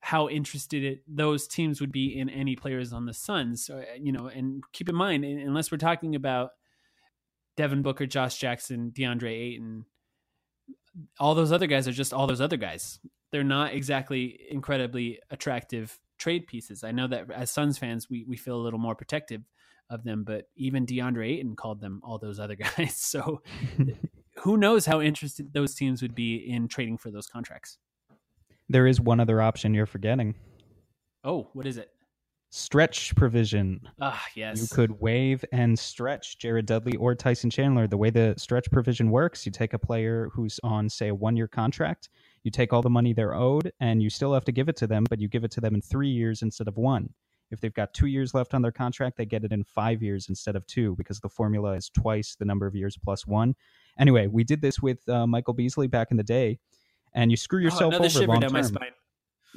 how interested it, those teams would be in any players on the Suns. So, uh, you know, and keep in mind, unless we're talking about Devin Booker, Josh Jackson, DeAndre Ayton, all those other guys are just all those other guys. They're not exactly incredibly attractive trade pieces. I know that as Suns fans, we, we feel a little more protective of them, but even DeAndre Ayton called them all those other [laughs] guys. So [laughs] who knows how interested those teams would be in trading for those contracts? There is one other option you're forgetting: Oh, what is it? stretch provision. Ah, yes. You could waive and stretch Jared Dudley or Tyson Chandler. The way the stretch provision works, you take a player who's on, say, a one year contract, you take all the money they're owed, and you still have to give it to them, but you give it to them in three years instead of one. If they've got two years left on their contract, they get it in five years instead of two because the formula is twice the number of years plus one. Anyway, we did this with uh, Michael Beasley back in the day, and you screw Oh, yourself another over shiver long down my term spine.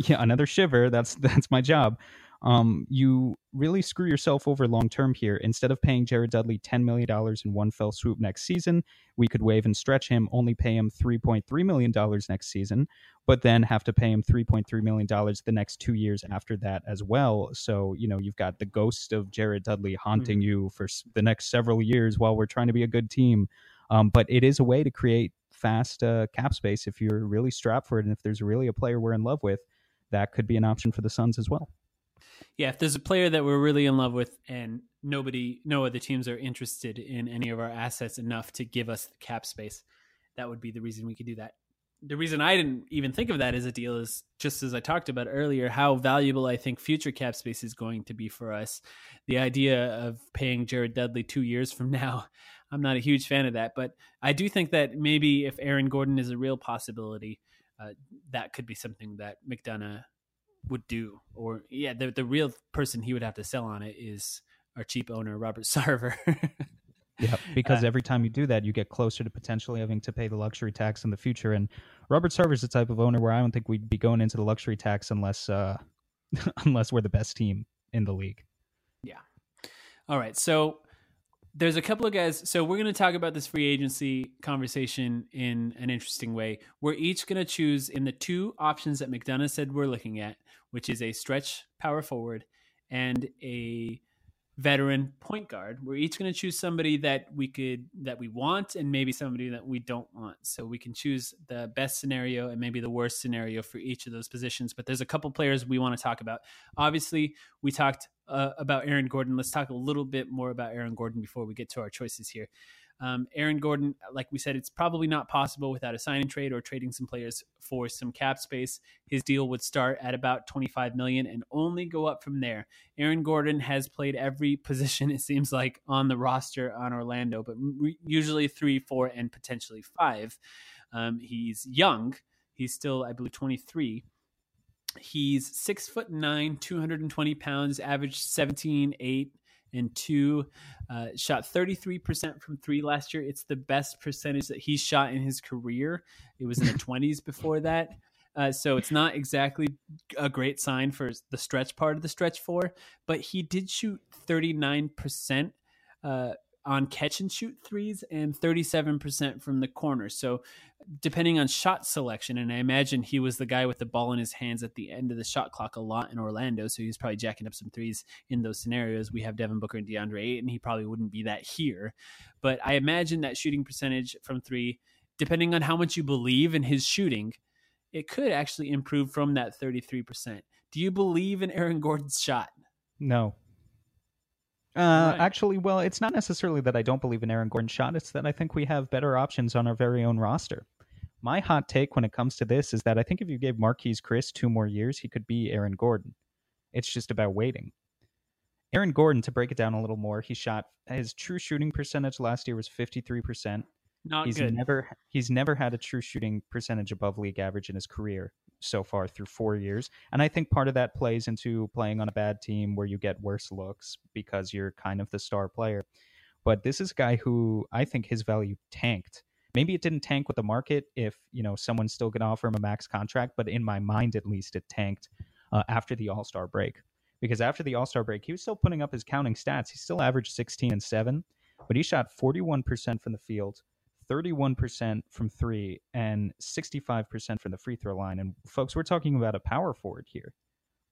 yeah another shiver that's [laughs] that's my job um you really screw yourself over long term here. Instead of paying jared dudley $10 million in one fell swoop next season we could waive and stretch him only pay him $3.3 million next season but then have to pay him $3.3 million the next two years after that as well. So you know you've got the ghost of jared dudley haunting you for the next several years while we're trying to be a good team. Um, but it is a way to create fast uh, cap space if you're really strapped for it and if there's really a player we're in love with that could be an option for the Suns as well. Yeah, if there's a player that we're really in love with and nobody, no other teams are interested in any of our assets enough to give us the cap space, that would be the reason we could do that. The reason I didn't even think of that as a deal is just as I talked about earlier, how valuable I think future cap space is going to be for us. The idea of paying Jared Dudley two years from now, [laughs] I'm not a huge fan of that, but I do think that maybe if Aaron Gordon is a real possibility, uh, that could be something that McDonough would do. Or yeah, the the real person he would have to sell on it is our cheap owner Robert [laughs] Sarver. Yeah, because Uh, every time you do that, you get closer to potentially having to pay the luxury tax in the future. And Robert Sarver's the type of owner where I don't think we'd be going into the luxury tax unless uh, [laughs] unless we're the best team in the league. Yeah. All right, so there's a couple of guys. So we're going to talk about this free agency conversation in an interesting way. We're each going to choose in the two options that McDonough said we're looking at, which is a stretch power forward and a veteran point guard. We're each going to choose somebody that we could that we want and maybe somebody that we don't want. So we can choose the best scenario and maybe the worst scenario for each of those positions. But there's a couple players we want to talk about. Obviously, we talked uh, about Aaron Gordon. Let's talk a little bit more about Aaron Gordon before we get to our choices here. Um, Aaron Gordon, like we said, it's probably not possible without a signing trade or trading some players for some cap space. His deal would start at about 25 million and only go up from there. Aaron Gordon has played every [laughs] position it seems like on the roster on Orlando, but re- usually three, four, and potentially five. Um, he's young. He's still, I believe, 23. He's six foot nine, 220 pounds, averaged 17, 8, and 2. Uh, shot 33% from three last year. It's the best percentage that he's shot in his career. It was in the [laughs] 20s before that. Uh, so it's not exactly a great sign for the stretch part of the stretch four, but he did shoot 39% uh, on catch and shoot threes and 37% from the corner. So, depending on shot selection, and I imagine he was the guy with the ball in his hands at the end of the shot clock a lot in Orlando. So, he's probably jacking up some threes in those scenarios. We have Devin Booker and DeAndre Ayton. He probably wouldn't be that here. But I imagine that shooting percentage from three, depending on how much you believe in his shooting, it could actually improve from that 33%. Do you believe in Aaron Gordon's shot? No. Uh, Right. Actually, well, it's not necessarily that I don't believe in Aaron Gordon's shot. It's that I think we have better options on our very own roster. My hot take when it comes to this is that I think if you gave Marquese Chriss two more years, he could be Aaron Gordon. It's just about waiting. Aaron Gordon, to break it down a little more, he shot his true shooting percentage last year was 53%. Not he's good. never he's never had a true shooting percentage above league average in his career so far through four years and i think part of that plays into playing on a bad team where you get worse looks because you're kind of the star player. But this is a guy who i think his value tanked. Maybe it didn't tank with the market if you know someone's still going to offer him a max contract but in my mind at least it tanked uh, after the all-star break. Because after the all-star break he was still putting up his counting stats. He still averaged 16 and 7 but he shot 41% from the field 31% from three and 65% from the free throw line. And folks, we're talking about a power forward here.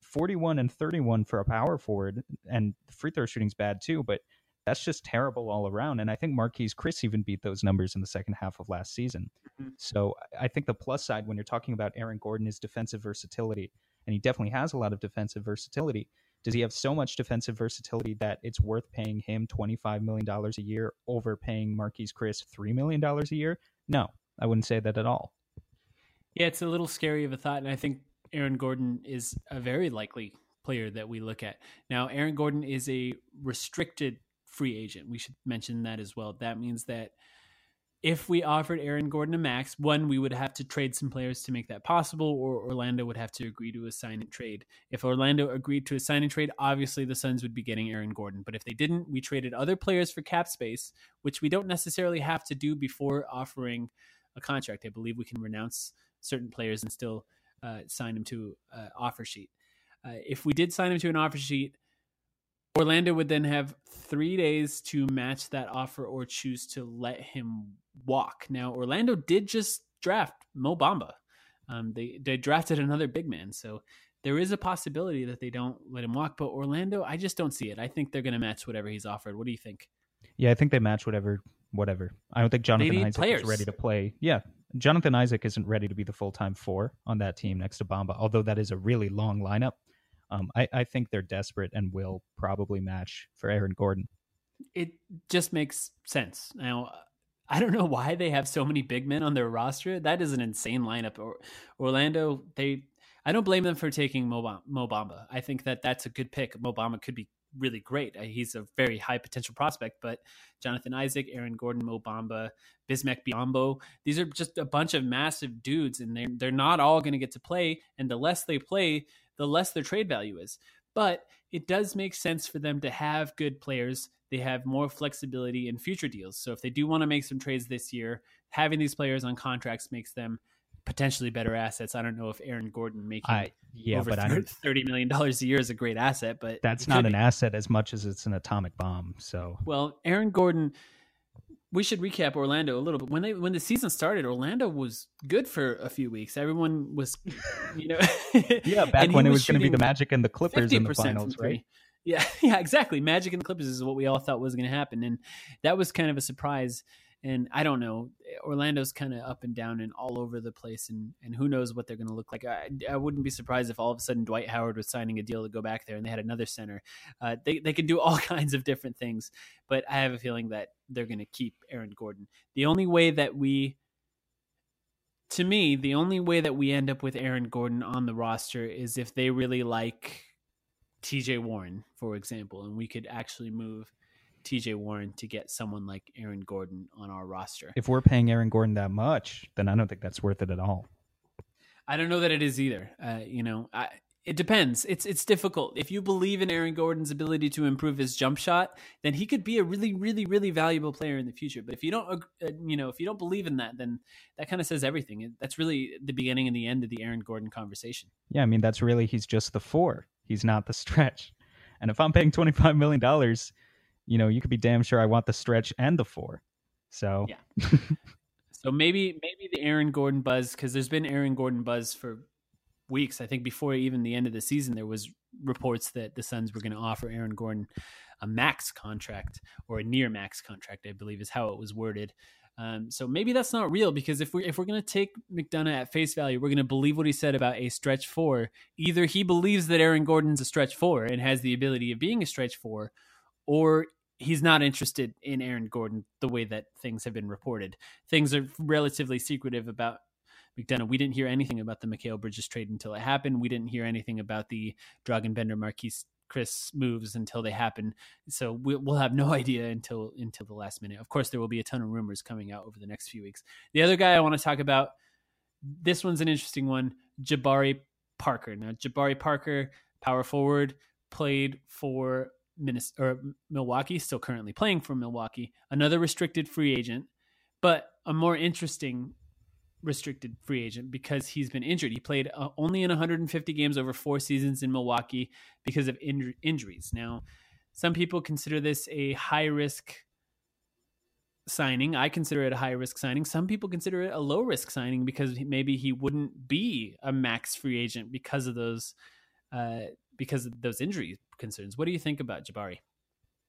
41 and 31 for a power forward, and the free throw shooting's bad too, but that's just terrible all around. And I think Marquese Chriss even beat those numbers in the second half of last season. Mhm. So I think the plus side when you're talking about Aaron Gordon is defensive versatility, and he definitely has a lot of defensive versatility. Does he have so much defensive versatility that it's worth paying him $25 million a year over paying Marquese Chriss $3 million a year? No, I wouldn't say that at all. Yeah, it's a little scary of a thought, and I think Aaron Gordon is a very likely player that we look at. Now, Aaron Gordon is a restricted free agent. We should mention that as well. That means that if we offered Aaron Gordon a max, one, we would have to trade some players to make that possible, or Orlando would have to agree to a sign and trade. If Orlando agreed to a sign and trade, obviously the Suns would be getting Aaron Gordon. But if they didn't, we traded other players for cap space, which we don't necessarily have to do before offering a contract. I believe we can renounce certain players and still uh, sign them to an offer sheet. Uh, if we did sign them to an offer sheet, Orlando would then have three days to match that offer or choose to let him walk. Now, Orlando did just draft Mo Bamba. Um, they they drafted another big man, so there is a possibility that they don't let him walk. But Orlando, I just don't see it. I think they're going to match whatever he's offered. What do you think? Yeah, I think they match whatever, whatever. I don't think Jonathan Isaac players. is ready to play. Yeah, Jonathan Isaac isn't ready to be the full time four on that team next to Bamba. Although that is a really long lineup, um, I, I think they're desperate and will probably match for Aaron Gordon. it just makes sense. Now, I don't know why they have so many big men on their roster. That is an insane lineup. Or Orlando, they I don't blame them for taking Mo, Bam- Mo Bamba. I think that that's a good pick. Mo Bamba could be really great. Uh, He's a very high potential prospect, but Jonathan Isaac, Aaron Gordon, Mo Bamba, Bismack Biyombo, these are just a bunch of massive dudes and they're they're not all going to get to play and the less they play, the less their trade value is. But it does make sense for them to have good players. They have more flexibility in future deals. So if they do want to make some trades this year, having these players on contracts makes them potentially better assets. I don't know if Aaron Gordon making I yeah, over but I thir- don't, thirty million dollars a year is a great asset, but that's not an be. asset as much as it's an atomic bomb. So Well, Aaron Gordon. We should recap Orlando a little bit. When they when the season started, Orlando was good for a few weeks. Everyone was, [laughs] you know, [laughs] yeah, back and he when it was going to be the Magic and the Clippers in the finals, right? Yeah, [laughs] yeah, exactly. Magic and the Clippers is what we all thought was going to happen, and that was kind of a surprise. And I don't know. Orlando's kind of up and down and all over the place, and, and who knows what they're going to look like. I, I wouldn't be surprised if all of a sudden Dwight Howard was signing a deal to go back there and they had another center. Uh, they, they can do all [laughs] kinds of different things, but I have a feeling that they're going to keep Aaron Gordon. The only way that we to me, the only way that we end up with Aaron Gordon on the roster is if they really like TJ Warren, for example, and we could actually move TJ Warren to get someone like Aaron Gordon on our roster. If we're paying Aaron Gordon that much, then I don't think that's worth it at all. I don't know that it is either. Uh, you know, I, it depends. It's it's difficult. If you believe in Aaron Gordon's ability to improve his jump shot, then he could be a really, really, really valuable player in the future. But if you don't, uh, you know, if you don't believe in that, then that kind of says everything. That's really the beginning and the end of the Aaron Gordon conversation. Yeah, I mean that's really he's just the four. He's not the stretch. And if I'm paying twenty five million dollars, you know, you could be damn sure I want the stretch and the four. So yeah. [laughs] so maybe maybe the Aaron Gordon buzz because there's been Aaron Gordon buzz for weeks. I think before even the end of the season, there was reports that the Suns were going to offer Aaron Gordon a max contract or a near max contract, I believe is how it was worded. Um, so maybe that's not real because if we're if we're going to take McDonough at face value, we're going to believe what he said about a stretch four. Either he believes that Aaron Gordon's a stretch four and has the ability of being a stretch four, or he's not interested in Aaron Gordon the way that things have been reported. Things are relatively secretive about McDonough. We didn't hear anything about the Mikal Bridges trade until it happened. We didn't hear anything about the Dragan Bender Marquese Chriss moves until they happen. So we'll have no [laughs] idea until until the last minute. Of course, there will be a ton of rumors coming out over the next few weeks. The other guy I want to talk about, this one's an interesting one, Jabari Parker. Now, Jabari Parker, power forward, played for Minnesota, or Milwaukee, still currently playing for Milwaukee. Another restricted free agent, but a more interesting restricted free agent because he's been injured. He played uh, only in 150 games over four seasons in Milwaukee because of in- injuries. Now, some people consider this a high risk signing. I consider it a high risk signing. Some people consider it a low risk signing because maybe he wouldn't be a max free agent because of those uh, because of those injury concerns. What do you think about Jabari?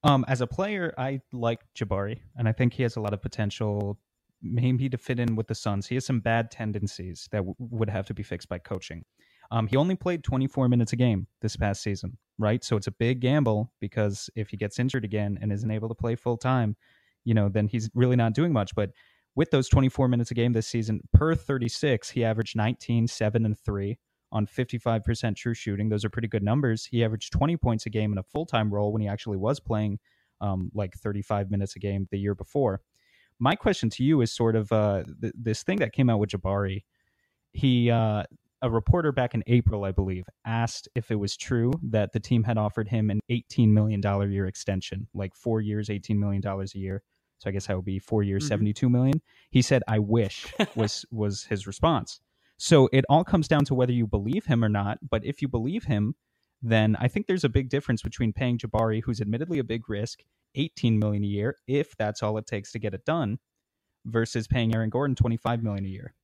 Um, as a player, I like Jabari, and I think he has a lot of potential maybe to fit in with the Suns. He has some bad tendencies that w- would have to be fixed by coaching. Um, he only played 24 minutes a game this past season, right? So it's a big gamble because if he gets injured again and isn't able to play full time, you know, then he's really not doing much. But with those 24 minutes a game this season, per 36, he averaged 19, 7, and 3 on 55% true shooting. Those are pretty good numbers. He averaged 20 points a game in a full time role when he actually was playing um, like 35 minutes a game the year before my question to you is sort of uh, th- this thing that came out with Jabari. He, uh, a reporter back in April, I believe, asked if it was true that the team had offered him an $18 million year extension, like four years, $18 million a year. So I guess that would be four years, mm-hmm. 72 million. He said, I wish [laughs] was, was his response. So it all comes down to whether you believe him or not. But if you believe him, then I think there's a big difference between paying Jabari, who's admittedly a big risk, 18 million a year, if that's all it takes to get it done, versus paying Aaron Gordon 25 million a year.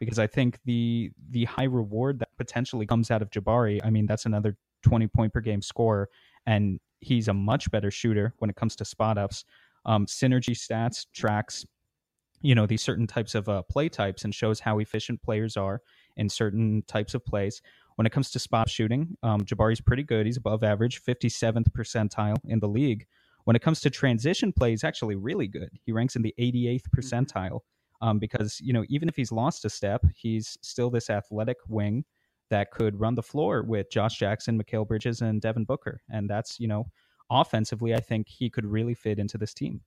Because I think the the high reward that potentially comes out of Jabari, I mean, that's another 20 point per game score, and he's a much better shooter when it comes to spot ups. Um, synergy stats tracks, you know, these certain types of uh, play types and shows how efficient players are in certain types of plays. When it comes to spot shooting, um, Jabari's pretty good. He's above average, 57th percentile in the league. When it comes to transition play, he's actually really good. He ranks in the 88th mm-hmm. percentile um, because, you know, even if he's lost a step, he's still this athletic wing that could run the floor with Josh Jackson, Mikal Bridges, and Devin Booker. And that's, you know, offensively, I think he could really fit into this team.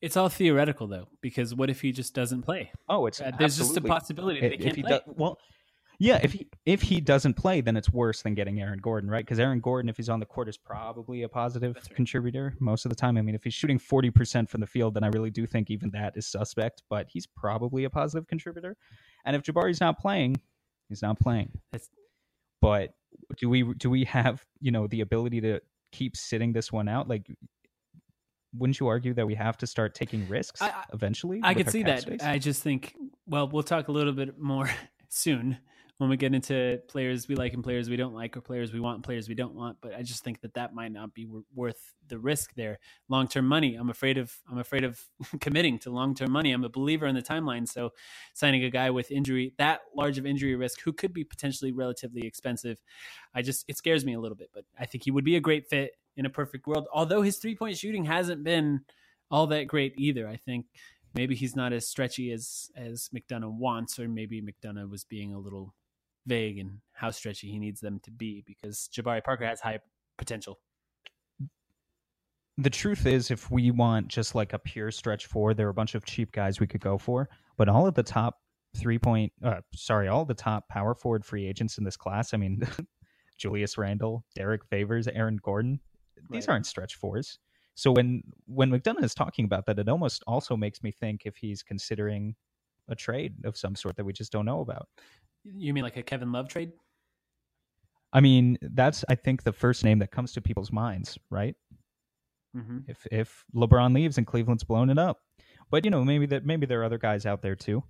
It's all theoretical though, because what if he just doesn't play? Oh, it's uh, there's just a possibility that if, he can't play. Does, well, yeah, if he if he doesn't play, then it's worse than getting Aaron Gordon, right? Because Aaron Gordon, if he's on the court, is probably a positive right. contributor most of the time. I mean, if he's shooting forty percent from the field, then I really do think even that is suspect. But he's probably a positive contributor. And if Jabari's not playing, he's not playing. That's... But do we do we have you know the ability to keep sitting this one out? Like, wouldn't you argue that we have to start taking risks I, eventually? I could see that. Space? I just think. Well, we'll talk a little bit more [laughs] soon when we get into players we like and players we don't like, or players we want and players we don't want. But I just think that that might not be worth the risk there. Long term money. I'm afraid of. I'm afraid of [laughs] committing to long term money. I'm a believer in the timeline. So signing a guy with injury that large of injury risk, who could be potentially relatively expensive, I just it scares me a little bit. But I think he would be a great fit in a perfect world. Although his three point shooting hasn't been all that great either. I think maybe he's not as stretchy as as McDonough wants, or maybe McDonough was being a little vague in how stretchy he needs them to be because Jabari Parker has high potential. The truth is, if we want just like a pure stretch four, there are a bunch of cheap guys we could go for, but all of the top three point, uh, sorry, all the top power forward free agents in this class. I mean, [laughs] Julius Randle, Derrick Favors, Aaron Gordon. These right. aren't stretch fours. So when when McDonough is talking about that, it almost also makes me think if he's considering a trade of some sort that we just don't know about. You mean like a Kevin Love trade? I mean, that's I think the first name that comes to people's minds, right? Mm-hmm. If if LeBron leaves and Cleveland's blown it up, but you know maybe that maybe there are other guys out there too.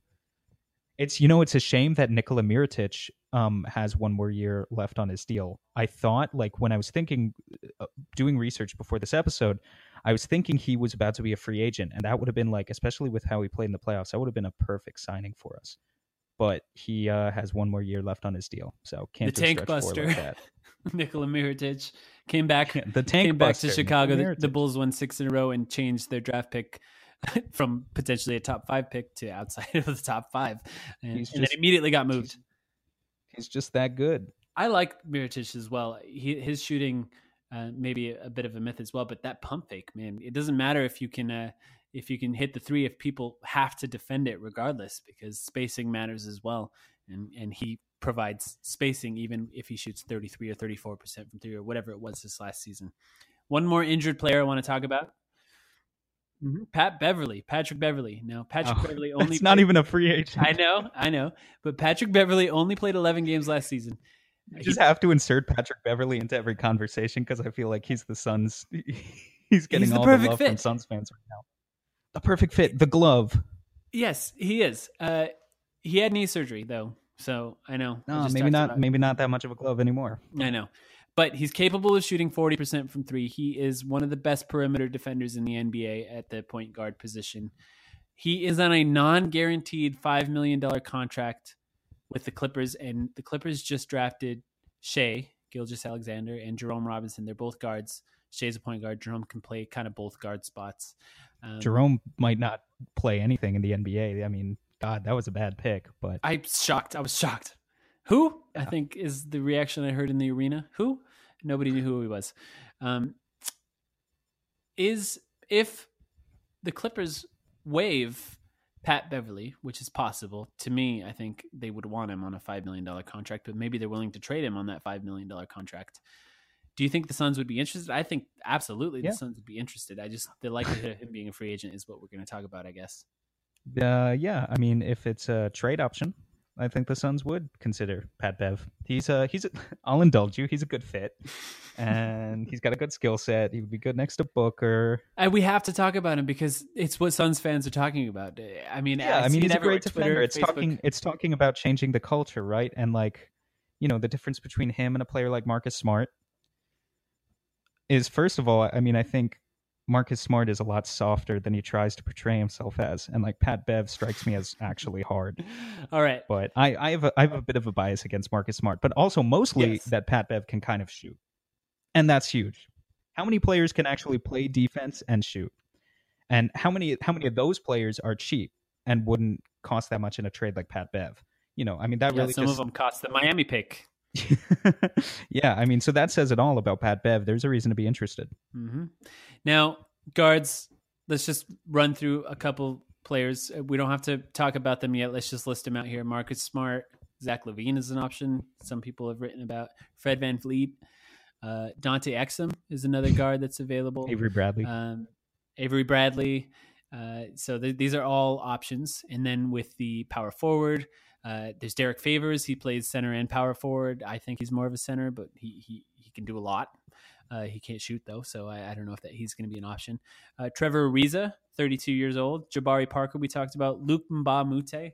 It's you know it's a shame that Nikola Mirotic um, has one more year left on his deal. I thought like when I was thinking, uh, doing research before this episode, I was thinking he was about to be a free agent, and that would have been like, especially with how he played in the playoffs, that would have been a perfect signing for us. But he uh, has one more year left on his deal, so can't the tank buster. Like [laughs] Nikola Mirotic came back. [laughs] the tank came back to Chicago. The, the Bulls won six in a row and changed their draft pick [laughs] from potentially a top five pick to outside [laughs] of the top five, and, just, and then immediately got moved. He's just that good. I like Mirotic as well. He, his shooting uh, maybe a, a, bit of a myth as well, but that pump fake, man, it doesn't matter if you can uh, if you can hit the three if people have to defend it regardless because spacing matters as well, and and he provides spacing even if he shoots 33 or 34 percent from three or whatever it was this last season. One more injured player I want to talk about Mm-hmm. Pat Beverley, Patrick Beverley. Now, Patrick oh, Beverley [laughs] only. It's not even a free agent. I know, I know, but Patrick Beverley only played 11 games last season. You just have to insert Patrick Beverley into every conversation because I feel like he's the Suns. [laughs] He's getting he's all the love fit. from Suns fans right now. The perfect fit, the glove. Yes, he is. Uh, he had knee surgery though, so I know. No, I maybe not. Maybe not that much of a glove anymore. I know but he's capable of shooting 40% from three. He is one of the best perimeter defenders in the NBA at the point guard position. He is on a non guaranteed $5 million contract with the Clippers, and the Clippers just drafted Shai, Gilgeous-Alexander, and Jerome Robinson. They're both guards. Shai's a point guard. Jerome can play kind of both guard spots. Um, Jerome might not play anything in the NBA. I mean, God, that was a bad pick, but I'm shocked. I was shocked. Who? I think is the reaction I heard in the arena. Who? Nobody knew who he was. Um, is if the Clippers waive Pat Beverley, which is possible, to me, I think they would want him on a $5 million contract, but maybe they're willing to trade him on that $5 million contract. Do you think the Suns would be interested? I think absolutely the yeah. Suns would be interested. I just, the likelihood of him being a free agent is what we're going to talk about, I guess. Uh, yeah. I mean, if it's a trade option, I think the Suns would consider Pat Bev. He's a he's a, [laughs] I'll indulge you. He's a good fit, and he's got a good skill set. He would be good next to Booker. And we have to talk about him because it's what Suns fans are talking about. I mean, yeah, I, I mean he's a great defender. it's Facebook. talking it's talking about changing the culture, right? And like, you know, the difference between him and a player like Marcus Smart is first of all, I mean, I think Marcus Smart is a lot softer than he tries to portray himself as, and like Pat Bev strikes me as actually hard. [laughs] All right, but I, I have a, I have a bit of a bias against Marcus Smart, but also mostly yes. that Pat Bev can kind of shoot, and that's huge. How many players can actually play defense and shoot, and how many how many of those players are cheap and wouldn't cost that much in a trade like Pat Bev? You know, I mean that yeah, really some just... of them cost the Miami pick. [laughs] yeah, I mean, so that says it all about Pat Bev. There's a reason to be interested. Mm-hmm. Now, guards, let's just run through a couple players. Uh, we don't have to talk about them yet. Let's just list them out here. Marcus Smart, Zach LaVine is an option. Some people have written about Fred VanVleet. Uh, Dante Exum is another [laughs] guard that's available. Avery Bradley. Um, Avery Bradley. Uh, so th- these are all options. And then with the power forward, uh, there's Derrick Favors. He plays center and power forward. I think he's more of a center, but he he, he can do a lot. Uh, he can't shoot though, so I, I, don't know if that he's going to be an option. Uh, Trevor Ariza, 32 years old. Jabari Parker, we talked about. A Moute,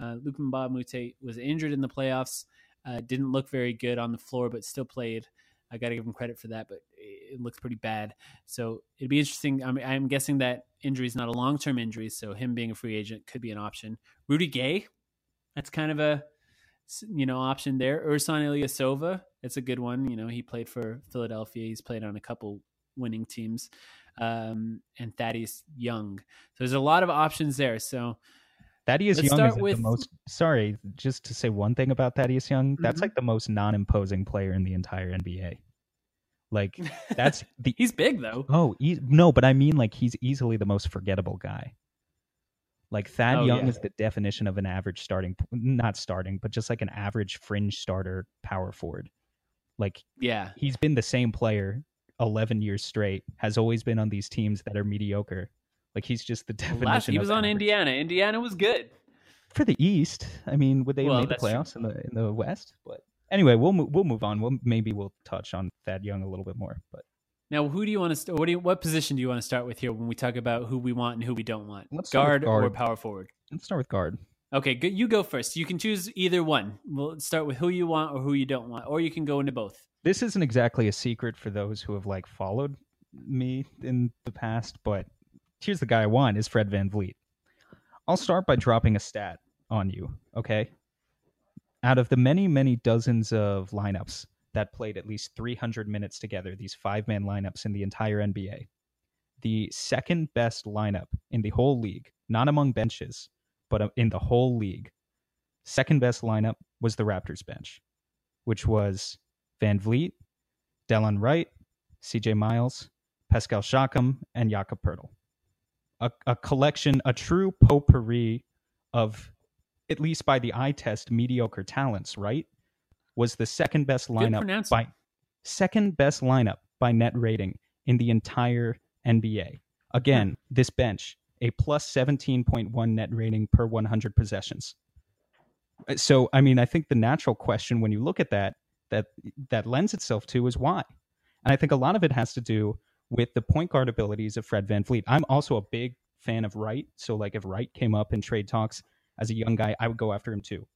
Uh, Luc Mbah Moute was injured in the playoffs, uh, didn't look very good on the floor, but still played. I got to give him credit for that, but it looks pretty bad. So it'd be interesting. I mean, I'm guessing that injury is not a long term injury, so him being a free agent could be an option. Rudy Gay, that's kind of a you know option there. Ersan Ilyasova, that's a good one. You know, he played for Philadelphia. He's played on a couple winning teams. Um, and Thaddeus Young. So there's a lot of options there. So Thaddeus Let's Young is with- the most. Sorry, just to say one thing about Thaddeus Young, that's Mhm. like the most non-imposing player in the entire NBA. Like [laughs] that's the he's big though. oh e- no, but I mean like he's easily the most forgettable guy. Like Thad Oh, Young yeah. is the definition of an average starting, not starting, but just like an average fringe starter power forward. Like Yeah. he's been the same player 11 years straight has always been on these teams that are mediocre like he's just the definition Last he was on average. Indiana. Indiana was good. for the east i mean would they have Well, made the true. playoffs in the in the west but anyway we'll we'll move on we'll maybe we'll touch on thad young a little bit more but Now, who do you want to? St- what do you, What position do you want to start with here when we talk about who we want and who we don't want? With guard, or power forward. let's start with guard Okay, good. You go first. You can choose either one. We'll start with who you want or who you don't want, or you can go into both. this isn't exactly a secret for those who have like followed me in the past but here's the guy i want is fred vanvleet i'll start by dropping a stat on you okay out of the many many dozens of lineups that played at least 300 minutes together these five man lineups in the entire nba the second best lineup in the whole league not among benches but uh, in the whole league second best lineup was the raptors bench which was VanVleet, Delon Wright, CJ Miles, Pascal Siakam, and Jakob Poeltl. A, a collection, a true potpourri of, at least by the eye test, mediocre talents, right? Was the second best lineup by second best lineup by net rating in the entire NBA. Again, this bench, a plus 17.1 net rating per 100 possessions. Uh, So, I mean, I think the natural question when you look at that that that lends itself to is why. And I think a lot of it has to do with the point guard abilities of Fred VanVleet. I'm also a big fan of Wright, so like if Wright came up in trade talks as a young guy, I would go after him too.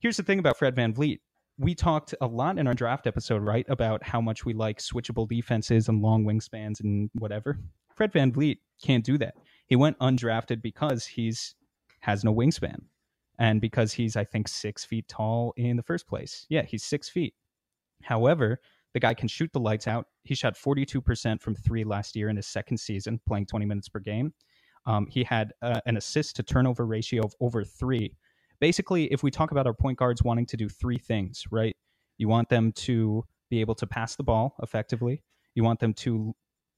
Here's the thing about Fred VanVleet. We talked a lot in our draft episode, right, about how much we like switchable defenses and long wingspans and whatever. Fred VanVleet can't do that. He went undrafted because he's has no wingspan and because he's I think six feet tall in the first place. Yeah, he's six feet. However, the guy can shoot the lights out. He shot 42% from three last year in his second season, playing 20 minutes per game. Um, he had uh, an assist to turnover ratio of over three. Basically, if we talk about our point guards wanting to do three things, right? You want them to be able to pass the ball effectively. You want them to,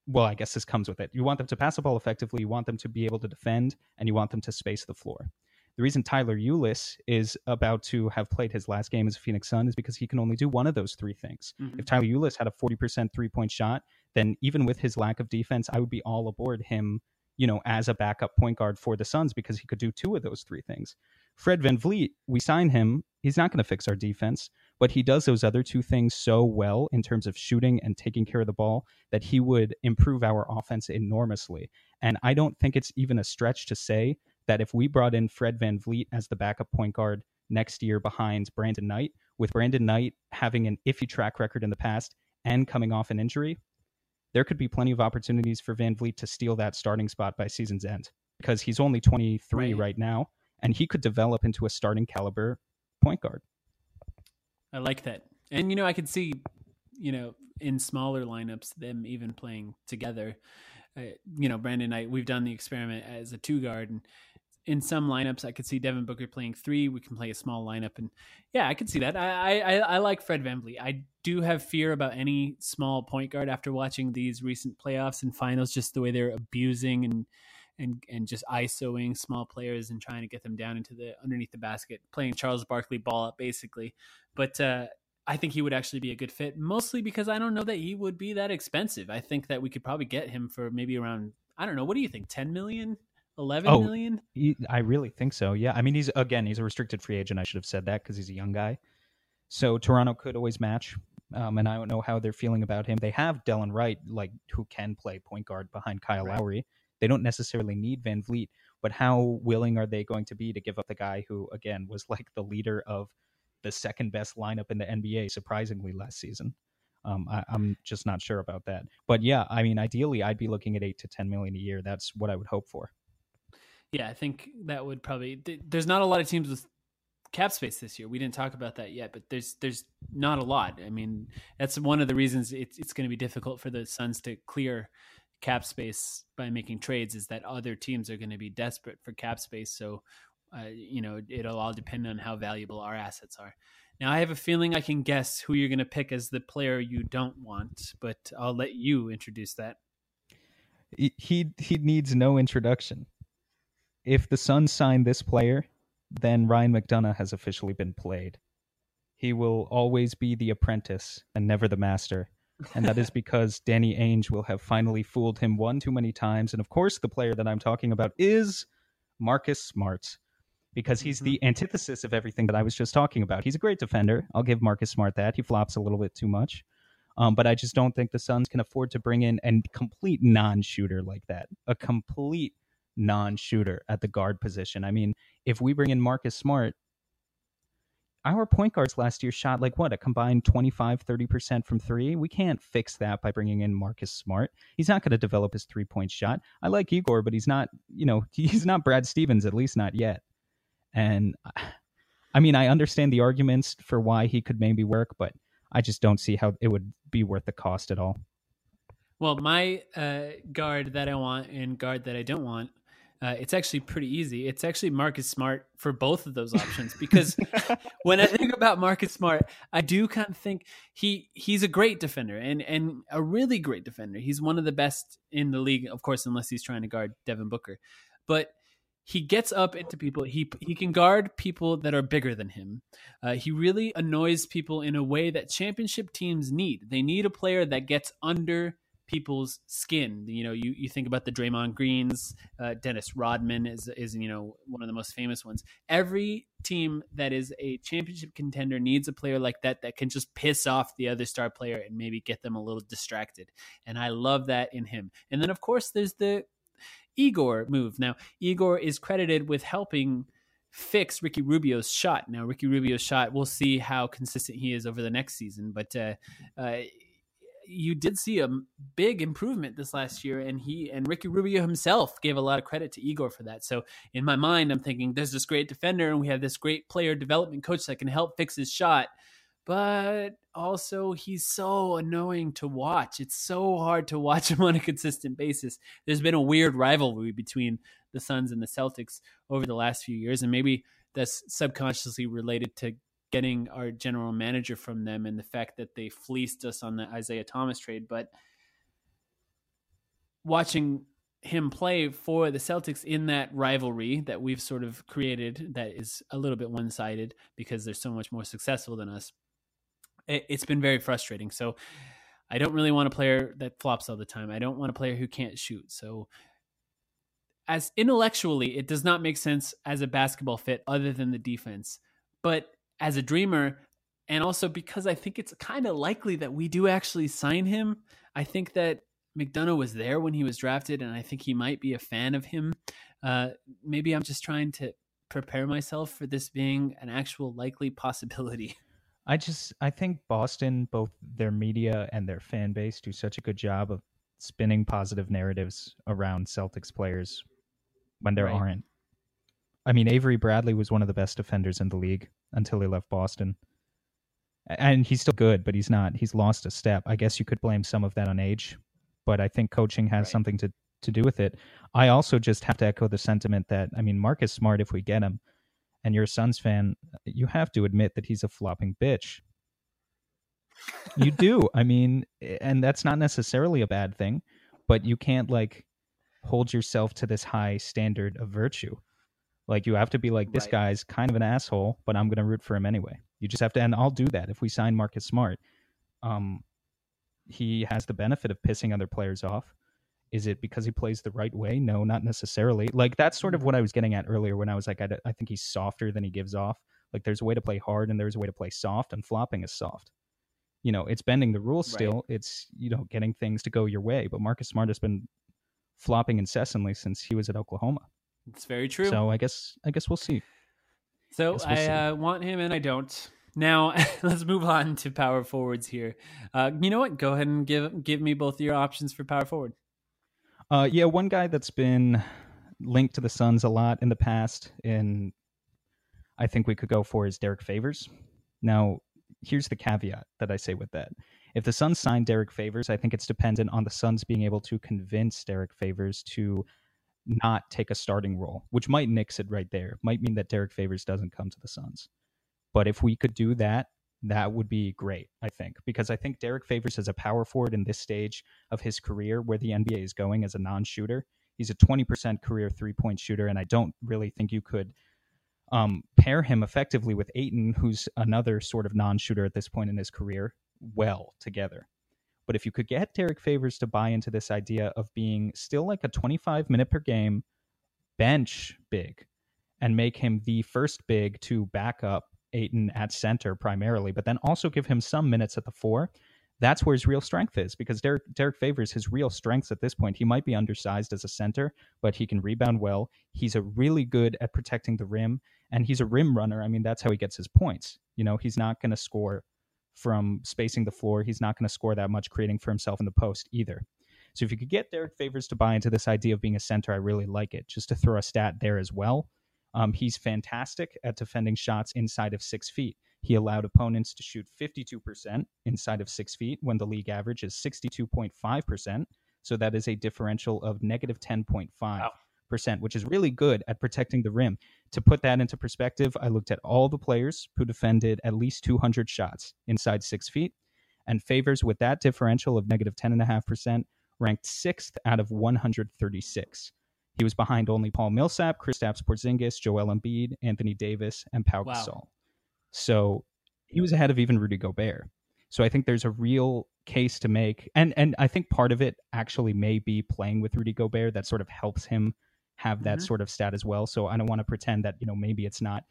well, I guess this comes with it. You want them to pass the ball effectively. You want them to be able to defend, and you want them to space the floor. The reason Tyler Ulis is about to have played his last game as a Phoenix Sun is because he can only do one of those three things. Mhm. If Tyler Ulis had a 40% three point shot, then even with his lack of defense, I would be all aboard him, you know, as a backup point guard for the Suns because he could do two of those three things. Fred VanVleet, we sign him. He's not going to fix our defense, but he does those other two things so well in terms of shooting and taking care of the ball that he would improve our offense enormously. And I don't think it's even a stretch to say that if we brought in Fred VanVleet as the backup point guard next year behind Brandon Knight, with Brandon Knight having an iffy track record in the past and coming off an injury, there could be plenty of opportunities for VanVleet to steal that starting spot by season's end because he's only 23 Right. right now and he could develop into a starting caliber point guard. I like that. And you know, I could see, you know, in smaller lineups them even playing together. Uh, you know, Brandon Knight, we've done the experiment as a two guard and in some lineups I could see Devin Booker playing three. We can play a small lineup and yeah, I could see that. I I, I like Fred VanVleet. I do have fear about any small point guard after watching these recent playoffs and finals, just the way they're abusing and and and just isoing small players and trying to get them down into the underneath the basket, playing Charles Barkley ball up basically. But uh, I think he would actually be a good fit, mostly because I don't know that he would be that expensive. I think that we could probably get him for maybe around I don't know. What do you think? Ten million? Eleven Oh. million? He, I really think so. Yeah. I mean, he's again, he's a restricted free agent. I should have said that because he's a young guy. So Toronto could always match. Um, and I don't know how they're feeling about him. They have Delon Wright, like who can play point guard behind Kyle Right. Lowry. They don't necessarily need VanVleet. But how willing are they going to be to give up the guy who, again, was like the leader of the second best lineup in the NBA, surprisingly, last season? Um, I, I'm just not sure about that. But yeah, I mean, ideally, I'd be looking at eight to ten million a year. That's what I would hope for. Yeah, I think that would probably. There's not a lot of teams with cap space this year. We didn't talk about that yet, but there's there's not a lot. I mean, that's one of the reasons it's it's going to be difficult for the Suns to clear cap space by making trades. Is that other teams are going to be desperate for cap space? So, uh, you know, it'll all depend on how valuable our assets are. Now, I have a feeling I can guess who you're going to pick as the player you don't want, but I'll let you introduce that. He he needs no introduction. If the Suns sign this player, then Ryan McDonough has officially been played. He will always be the apprentice and never the master. And that is because Danny Ainge will have finally fooled him one too many times. And of course, the player that I'm talking about is Marcus Smart, because he's mm-hmm. the antithesis of everything that I was just talking about. He's a great defender. I'll give Marcus Smart that. He flops a little bit too much. Um, but I just don't think the Suns can afford to bring in a complete non shooter like that. A complete non shooter at the guard position. I mean, if we bring in Marcus Smart, our point guards last year shot like what a combined 25 30% from three? We can't fix that by bringing in marcus smart. He's not going to develop his three point shot. I like igor but he's not you know [laughs] he's not brad stevens at least not yet. And [sighs] i mean i understand the arguments for why he could maybe work but i just don't see how it would be worth the cost at all. Well my uh, guard that i want and guard that i don't want uh, it's actually pretty easy. It's actually Marcus Smart for both of those options because [laughs] when I think about Marcus Smart, I do kind of think he he's a great defender and and a really great defender. He's one of the best in the league, of course, unless he's trying to guard Devin Booker. But he gets up into people. He he can guard people that are bigger than him. Uh, he really annoys people in a way that championship teams need. They need a player that gets under people's skin. You know, you, you think about the Draymond Greens, uh, Dennis Rodman is is you know one of the most famous ones. Every team that is a championship contender needs a player like that that can just piss off the other star player and maybe get them a little distracted. And I love that in him. And then of course there's the Igor move. Now Igor is credited with helping fix Ricky Rubio's shot. Now Ricky Rubio's shot, we'll see how consistent he is over the next season, but uh, uh, you did see a big improvement this last year, and he and Ricky Rubio himself gave a lot of credit to Igor for that. So in my mind, I'm thinking there's this great defender, and we have this great player development coach that can help fix his shot. But also, he's so annoying to watch. It's so hard to watch him [laughs] on a consistent basis. There's been a weird rivalry between the Suns and the Celtics over the last few years, and maybe that's subconsciously related to getting our general manager from them and the fact that they fleeced us on the Isaiah Thomas trade. But watching him play for the Celtics in that rivalry that we've sort of created that is a little bit one sided because they're so much more successful than us, it, has been very frustrating. So I don't really want a player that flops all the time. I don't want a player who can't shoot. So as intellectually, it does not make sense as a basketball fit other than the defense. But as a dreamer and also because I think it's kind of likely that we do actually sign him. I think that McDonough was there when he was drafted, and I think he might be a fan of him. Uh, maybe I'm just trying to prepare myself for this being an actual likely possibility. [laughs] I just I think Boston, both their media and their fan base, do such a good job of spinning positive narratives around Celtics players when there right. aren't. I mean, Avery Bradley was one of the best defenders in the league until he left Boston. And he's still good, but he's not. He's lost a step. I guess you could blame some of that on age, but I think coaching has right. something to, to do with it. I also just have to echo the sentiment that, I mean, Marcus Smart, if we get him, and you're a Suns fan, you have to admit that he's a flopping bitch. you do. I mean, and that's not necessarily a bad thing, but you can't like hold yourself to this high standard of virtue. Like you have to be like, this right. guy's kind of an asshole, but I'm going to root for him anyway. You just have to, and I'll do that if we sign Marcus Smart. Um, he has the benefit of pissing other players off. Is it because he plays the right way? No, not necessarily. Like that's sort of what I was getting at earlier when I was like, I, I think he's softer than he gives off. Like there's a way to play hard and there's a way to play soft, and flopping is soft. You know, it's bending the rules still. Right. It's you know getting things to go your way. But Marcus Smart has been flopping incessantly since he was at Oklahoma. It's very true. So I guess I guess we'll see. So Guess we'll I uh, want him and I don't. Now [laughs] let's move on to power forwards here. Uh, you know what? Go ahead and give give me both your options for power forward. Uh, yeah, one guy that's been linked to the Suns a lot in the past, and I think we could go for is Derrick Favors. Now, here's the caveat that I say with that. If the Suns sign Derrick Favors, I think it's dependent on the Suns being able to convince Derrick Favors to not take a starting role, which might nix it right there. Might mean that Derrick Favors doesn't come to the Suns. But if we could do that, that would be great, I think, because I think Derrick Favors is a power forward in this stage of his career, where the NBA is going as a non shooter, he's a 20% career three point shooter, and I don't really think you could um, pair him effectively with Ayton, who's another sort of non shooter at this point in his career, well together. But if you could get Derrick Favors to buy into this idea of being still like a 25 minute per game bench big and make him the first big to back up Ayton at center primarily, but then also give him some minutes at the four. That's where his real strength is because Derrick, Derrick Favors his real strengths at this point. He might be undersized as a center, but he can rebound well. He's a really good at protecting the rim, and he's a rim runner. I mean, that's how he gets his points. You know, he's not going to score from spacing the floor. He's not going to score that much creating for himself in the post either. So if you could get Derrick Favors to buy into this idea of being a center, I really like it. Just to throw a stat there as well. Um, he's fantastic at defending shots inside of six feet. He allowed opponents to shoot 52% inside of six feet when the league average is 62.5%. So that is a differential of 10.5%, which is really good at protecting the rim. To put that into perspective, I looked at all the players who defended at least 200 shots inside six feet, and Favors with that differential of negative 10.5% ranked sixth out of 136. He was behind only Paul Millsap, Kristaps Porzingis, Joel Embiid, Anthony Davis, and Pau Wow. Gasol. So he was ahead of even Rudy Gobert. So I think there's a real case to make, and and I think part of it actually may be playing with Rudy Gobert that sort of helps him have that Mhm. sort of stat as well. So I don't want to pretend that you know maybe it's not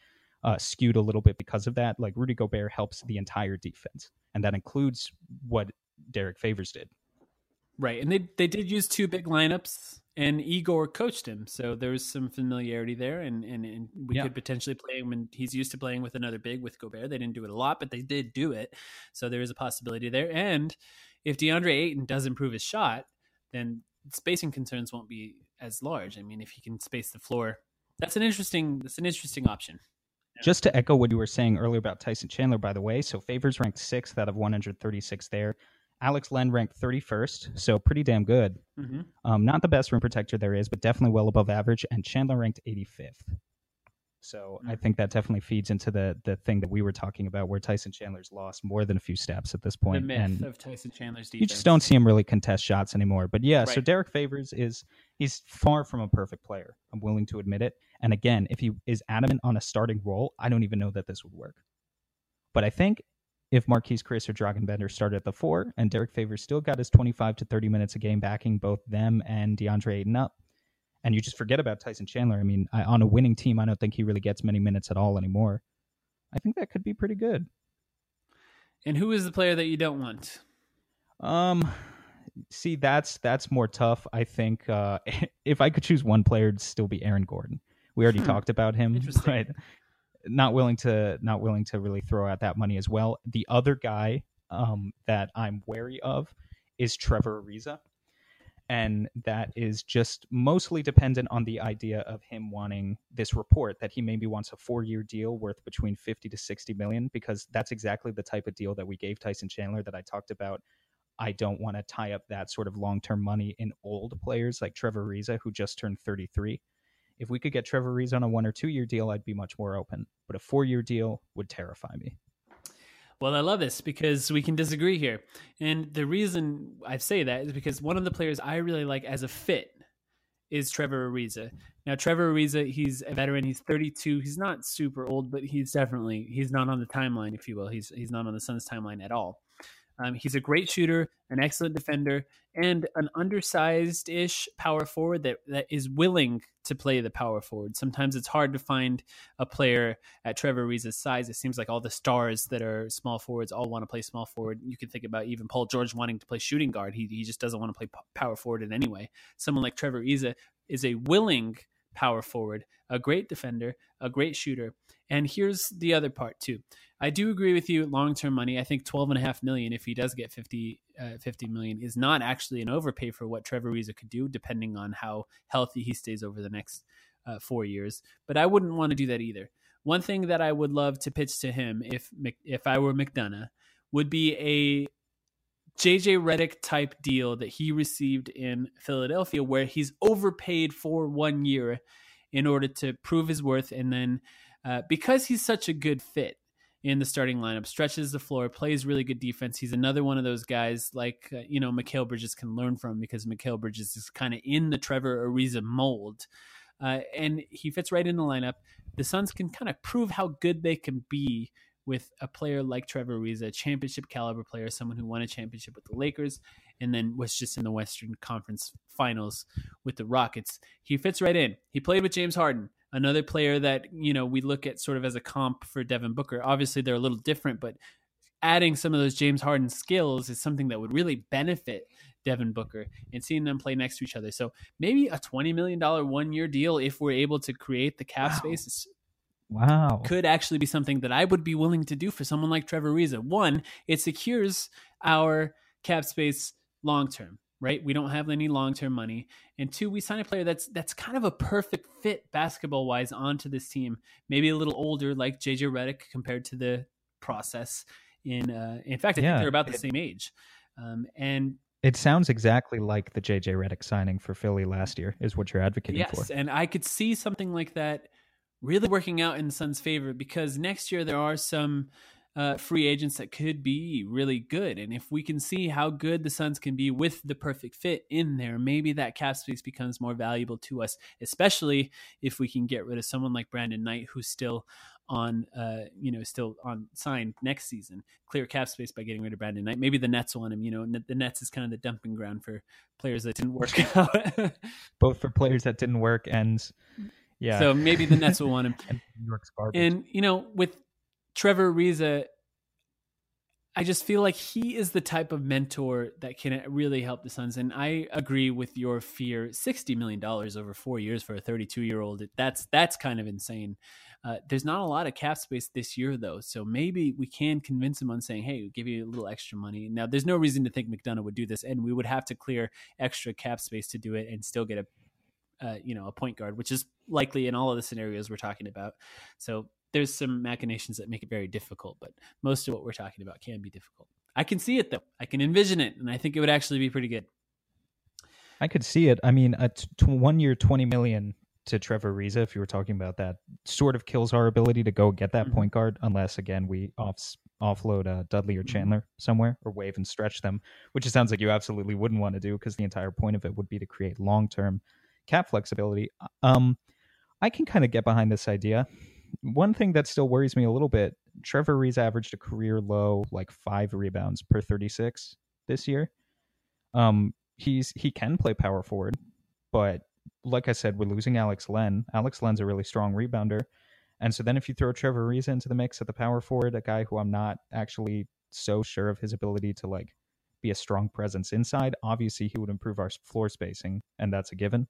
uh, skewed a little bit because of that. Like Rudy Gobert helps the entire defense, and that includes what Derrick Favors did. Right, and they they did use two big lineups, and Igor coached him, so there was some familiarity there, and and, and we Yeah. could potentially play him. And he's used to playing with another big with Gobert. They didn't do it a lot, but they did do it, so there is a possibility there. And if DeAndre Ayton does improve his shot, then spacing concerns won't be as large. I mean, if he can space the floor, that's an interesting that's an interesting option. Just to echo what you were saying earlier about Tyson Chandler, by the way, so Favors ranked sixth out of 136 there. Alex Len ranked 31st, so pretty damn good. Mm-hmm. Um, not the best rim protector there is, but definitely well above average. And Chandler ranked 85th. So I mm-hmm. think that definitely feeds into the the thing that we were talking about, where Tyson Chandler's lost more than a few steps at this point. The myth and of Tyson Chandler's defense. you just don't see him really contest shots anymore. But yeah, so Derrick Favors is he's far from a perfect player. I'm willing to admit it. And again, if he is adamant on a starting role, I don't even know that this would work. But I think if Marquese Chriss or Dragan Bender started at the four and Derrick Favors still got his 25 to 30 minutes a game backing both them and DeAndre Ayton up, and you just forget about Tyson Chandler. I mean, I, on a winning team, I don't think he really gets many minutes at all anymore. I think that could be pretty good. And who is the player that you don't want? Um, see, that's that's more tough. I think uh, [laughs] if I could choose one player, it'd still be Aaron Gordon. We already Hmm. talked about him, Interesting. [laughs] but not willing to not willing to really throw out that money as well. The other guy um, that I'm wary of is Trevor Ariza, and that is just mostly dependent on the idea of him wanting this report that he maybe wants a four-year deal worth between 50 to 60 million because that's exactly the type of deal that we gave Tyson Chandler that I talked about I don't want to tie up that sort of long term money in old players like Trevor Ariza, who just turned 33. If we could get Trevor Ariza on a one or two year deal, I'd be much more open. But a four year deal would terrify me. Well, I love this because we can disagree here. And the reason I say that is because one of the players I really like as a fit is Trevor Ariza. Now, Trevor Ariza, he's a veteran. He's 32. He's not super old, but he's definitely he's not on the timeline, if you will. He's he's not on the Suns timeline at all. Um, he's a great shooter, an excellent defender, and an undersized-ish power forward that, that is willing to play the power forward. Sometimes it's hard to find a player at Trevor Ariza's size. It seems like all the stars that are small forwards all want to play small forward. You can think about even Paul George wanting to play shooting guard. He, he just doesn't want to play power forward in any way. Someone like Trevor Ariza is a willing power forward, a great defender, a great shooter. And here's the other part too. I do agree with you. Long term money, I think twelve and a half million, if he does get 50, uh, 50 million, is not actually an overpay for what Trevor Ariza could do, depending on how healthy he stays over the next uh, four years. But I wouldn't want to do that either. One thing that I would love to pitch to him, if if I were McDonough, would be a JJ Redick type deal that he received in Philadelphia, where he's overpaid for one year in order to prove his worth, and then uh, because he's such a good fit in the starting lineup, stretches the floor, plays really good defense. He's another one of those guys like uh, you know Mikal Bridges can learn from because Mikal Bridges is kind of in the Trevor Ariza mold, uh, and he fits right in the lineup. The Suns can kind of prove how good they can be with a player like Trevor Ariza, a championship caliber player, someone who won a championship with the Lakers and then was just in the Western Conference Finals with the Rockets. He fits right in. He played with James Harden, another player that, you know, we look at sort of as a comp for Devin Booker. Obviously, they're a little different, but adding some of those James Harden skills is something that would really benefit Devin Booker and seeing them play next to each other. So maybe a $20 million one year deal if we're able to create the cap wow. space Wow. Could actually be something that I would be willing to do for someone like Trevor Ariza. One, it secures our cap space long term, right? We don't have any long term money. And two, we sign a player that's that's kind of a perfect fit basketball wise onto this team. Maybe a little older, like JJ Redick compared to the process. In uh, in fact, I yeah, think they're about the it, same age. Um, and it sounds exactly like the JJ Redick signing for Philly last year, is what you're advocating yes, for. Yes, and I could see something like that really working out in the Suns' favor because next year there are some uh, free agents that could be really good. And if we can see how good the Suns can be with the perfect fit in there, maybe that cap space becomes more valuable to us, especially if we can get rid of someone like Brandon Knight, who's still on, uh, you know, still on signed next season. Clear cap space by getting rid of Brandon Knight. Maybe the Nets want him. You know, the Nets is kind of the dumping ground for players that didn't work [laughs] out. Both for players that didn't work and yeah. So maybe the Nets will want him. [laughs] and New York's garbage. And you know, with Trevor Ariza, I just feel like he is the type of mentor that can really help the Suns. And I agree with your fear. Sixty million dollars over four years for a thirty-two-year-old. That's that's kind of insane. Uh, there's not a lot of cap space this year, though, so maybe we can convince him on saying, "Hey, we'll give you a little extra money." Now, there's no reason to think McDonough would do this, and we would have to clear extra cap space to do it and still get a uh, you know, a point guard, which is likely in all of the scenarios we're talking about. So there's some machinations that make it very difficult, but most of what we're talking about can be difficult. I can see it though. I can envision it, and I think it would actually be pretty good. I could see it. I mean, a t- one year, twenty million to Trevor Ariza, if you were talking about that, sort of kills our ability to go get that mm-hmm. point guard, unless again we off offload uh, Dudley or mm-hmm. Chandler somewhere or wave and stretch them, which it sounds like you absolutely wouldn't want to do because the entire point of it would be to create long term cap flexibility. Um, I can kind of get behind this idea. One thing that still worries me a little bit: Trevor Ariza averaged a career low, like five rebounds per 36 this year. Um, he's he can play power forward, but like I said, we're losing Alex Len. Alex Len's a really strong rebounder, and so then if you throw Trevor Ariza into the mix at the power forward, a guy who I'm not actually so sure of his ability to like be a strong presence inside, obviously he would improve our floor spacing, and that's a given.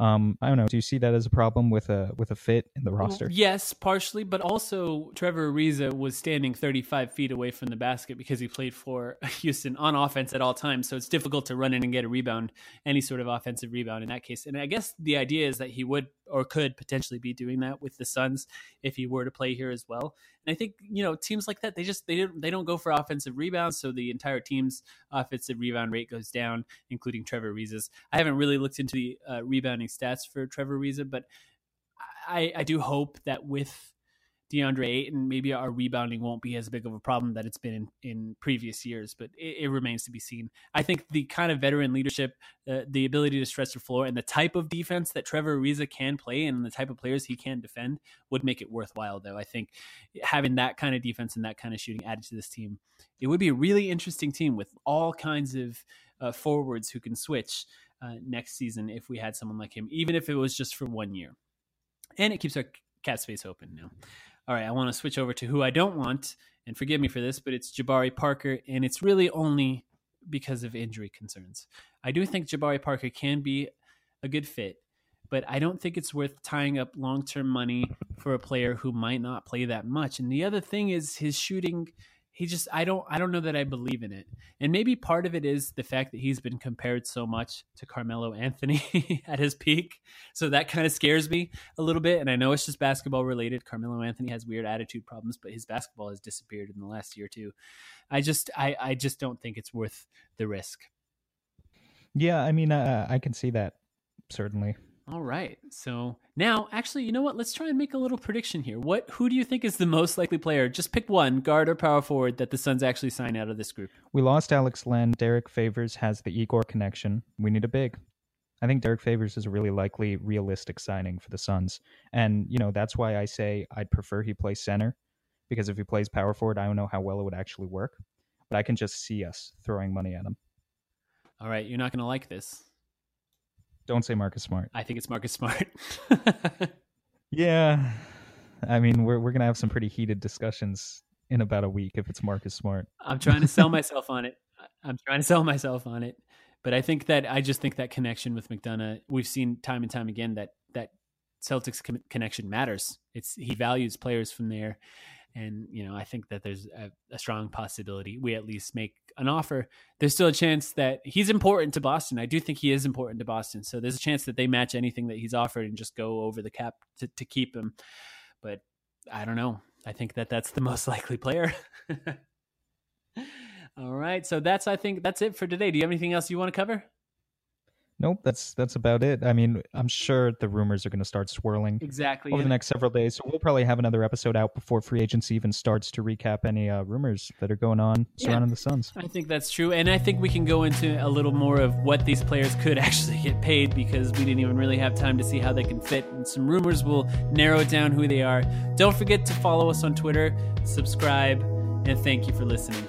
Um, I don't know. Do you see that as a problem with a with a fit in the roster? Yes, partially, but also Trevor Ariza was standing 35 feet away from the basket because he played for [laughs] Houston on offense at all times. So it's difficult to run in and get a rebound, any sort of offensive rebound in that case. And I guess the idea is that he would or could potentially be doing that with the Suns if he were to play here as well. And I think you know teams like that they just they don't they don't go for offensive rebounds, so the entire team's offensive rebound rate goes down, including Trevor Ariza's. I haven't really looked into the uh, rebounding stats for Trevor Ariza, but I, I do hope that with DeAndre Ayton, maybe our rebounding won't be as big of a problem that it's been in, in previous years, but it, it remains to be seen. I think the kind of veteran leadership, uh, the ability to stretch the floor, and the type of defense that Trevor Ariza can play and the type of players he can defend would make it worthwhile, though. I think having that kind of defense and that kind of shooting added to this team, it would be a really interesting team with all kinds of uh, forwards who can switch uh, next season if we had someone like him, even if it was just for one year. And it keeps our cap space open now all right, I want to switch over to who I don't want, and forgive me for this, but it's Jabari Parker, and it's really only because of injury concerns. I do think Jabari Parker can be a good fit, but I don't think it's worth tying up long term money for a player who might not play that much. And the other thing is his shooting. He just I don't I don't know that I believe in it. And maybe part of it is the fact that he's been compared so much to Carmelo Anthony [laughs] at his peak. So that kind of scares me a little bit. And I know it's just basketball related. Carmelo Anthony has weird attitude problems, but his basketball has disappeared in the last year or two. I just I, I just don't think it's worth the risk. Yeah, I mean, uh, I can see that certainly. All right. So now, actually, you know what? Let's try and make a little prediction here. What? Who do you think is the most likely player? Just pick one, guard or power forward, that the Suns actually sign out of this group. We lost Alex Len. Derrick Favors has the Igor connection. We need a big. I think Derrick Favors is a really likely, realistic signing for the Suns, and you know that's why I say I'd prefer he play center, because if he plays power forward, I don't know how well it would actually work, but I can just see us throwing money at him. All right, you're not going to like this. Don't say Marcus Smart. I think it's Marcus Smart. [laughs] yeah. I mean, we're we're gonna have some pretty heated discussions in about a week if it's Marcus Smart. I'm trying to sell [laughs] myself on it. I'm trying to sell myself on it. But I think that I just think that connection with McDonough, we've seen time and time again that that Celtics connection matters. It's he values players from there, and you know I think that there's a, a, strong possibility we at least make an offer. There's still a chance that he's important to Boston. I do think he is important to Boston, so there's a chance that they match anything that he's offered and just go over the cap to, to keep him. But I don't know. I think that that's the [laughs] most likely player. [laughs] All right, so that's I think that's it for today. Do you have anything else you want to cover? Nope, that's that's about it. I mean, I'm sure the rumors are going to start swirling exactly over the next several days. So we'll probably have another episode out before free agency even starts to recap any uh, rumors that are going on surrounding yeah, the Suns. I think that's true, and I think we can go into a little more of what these players could [laughs] actually get paid because we didn't even really have time to see how they can fit. And some rumors will narrow down who they are. Don't forget to follow us on Twitter, subscribe, and thank you for listening.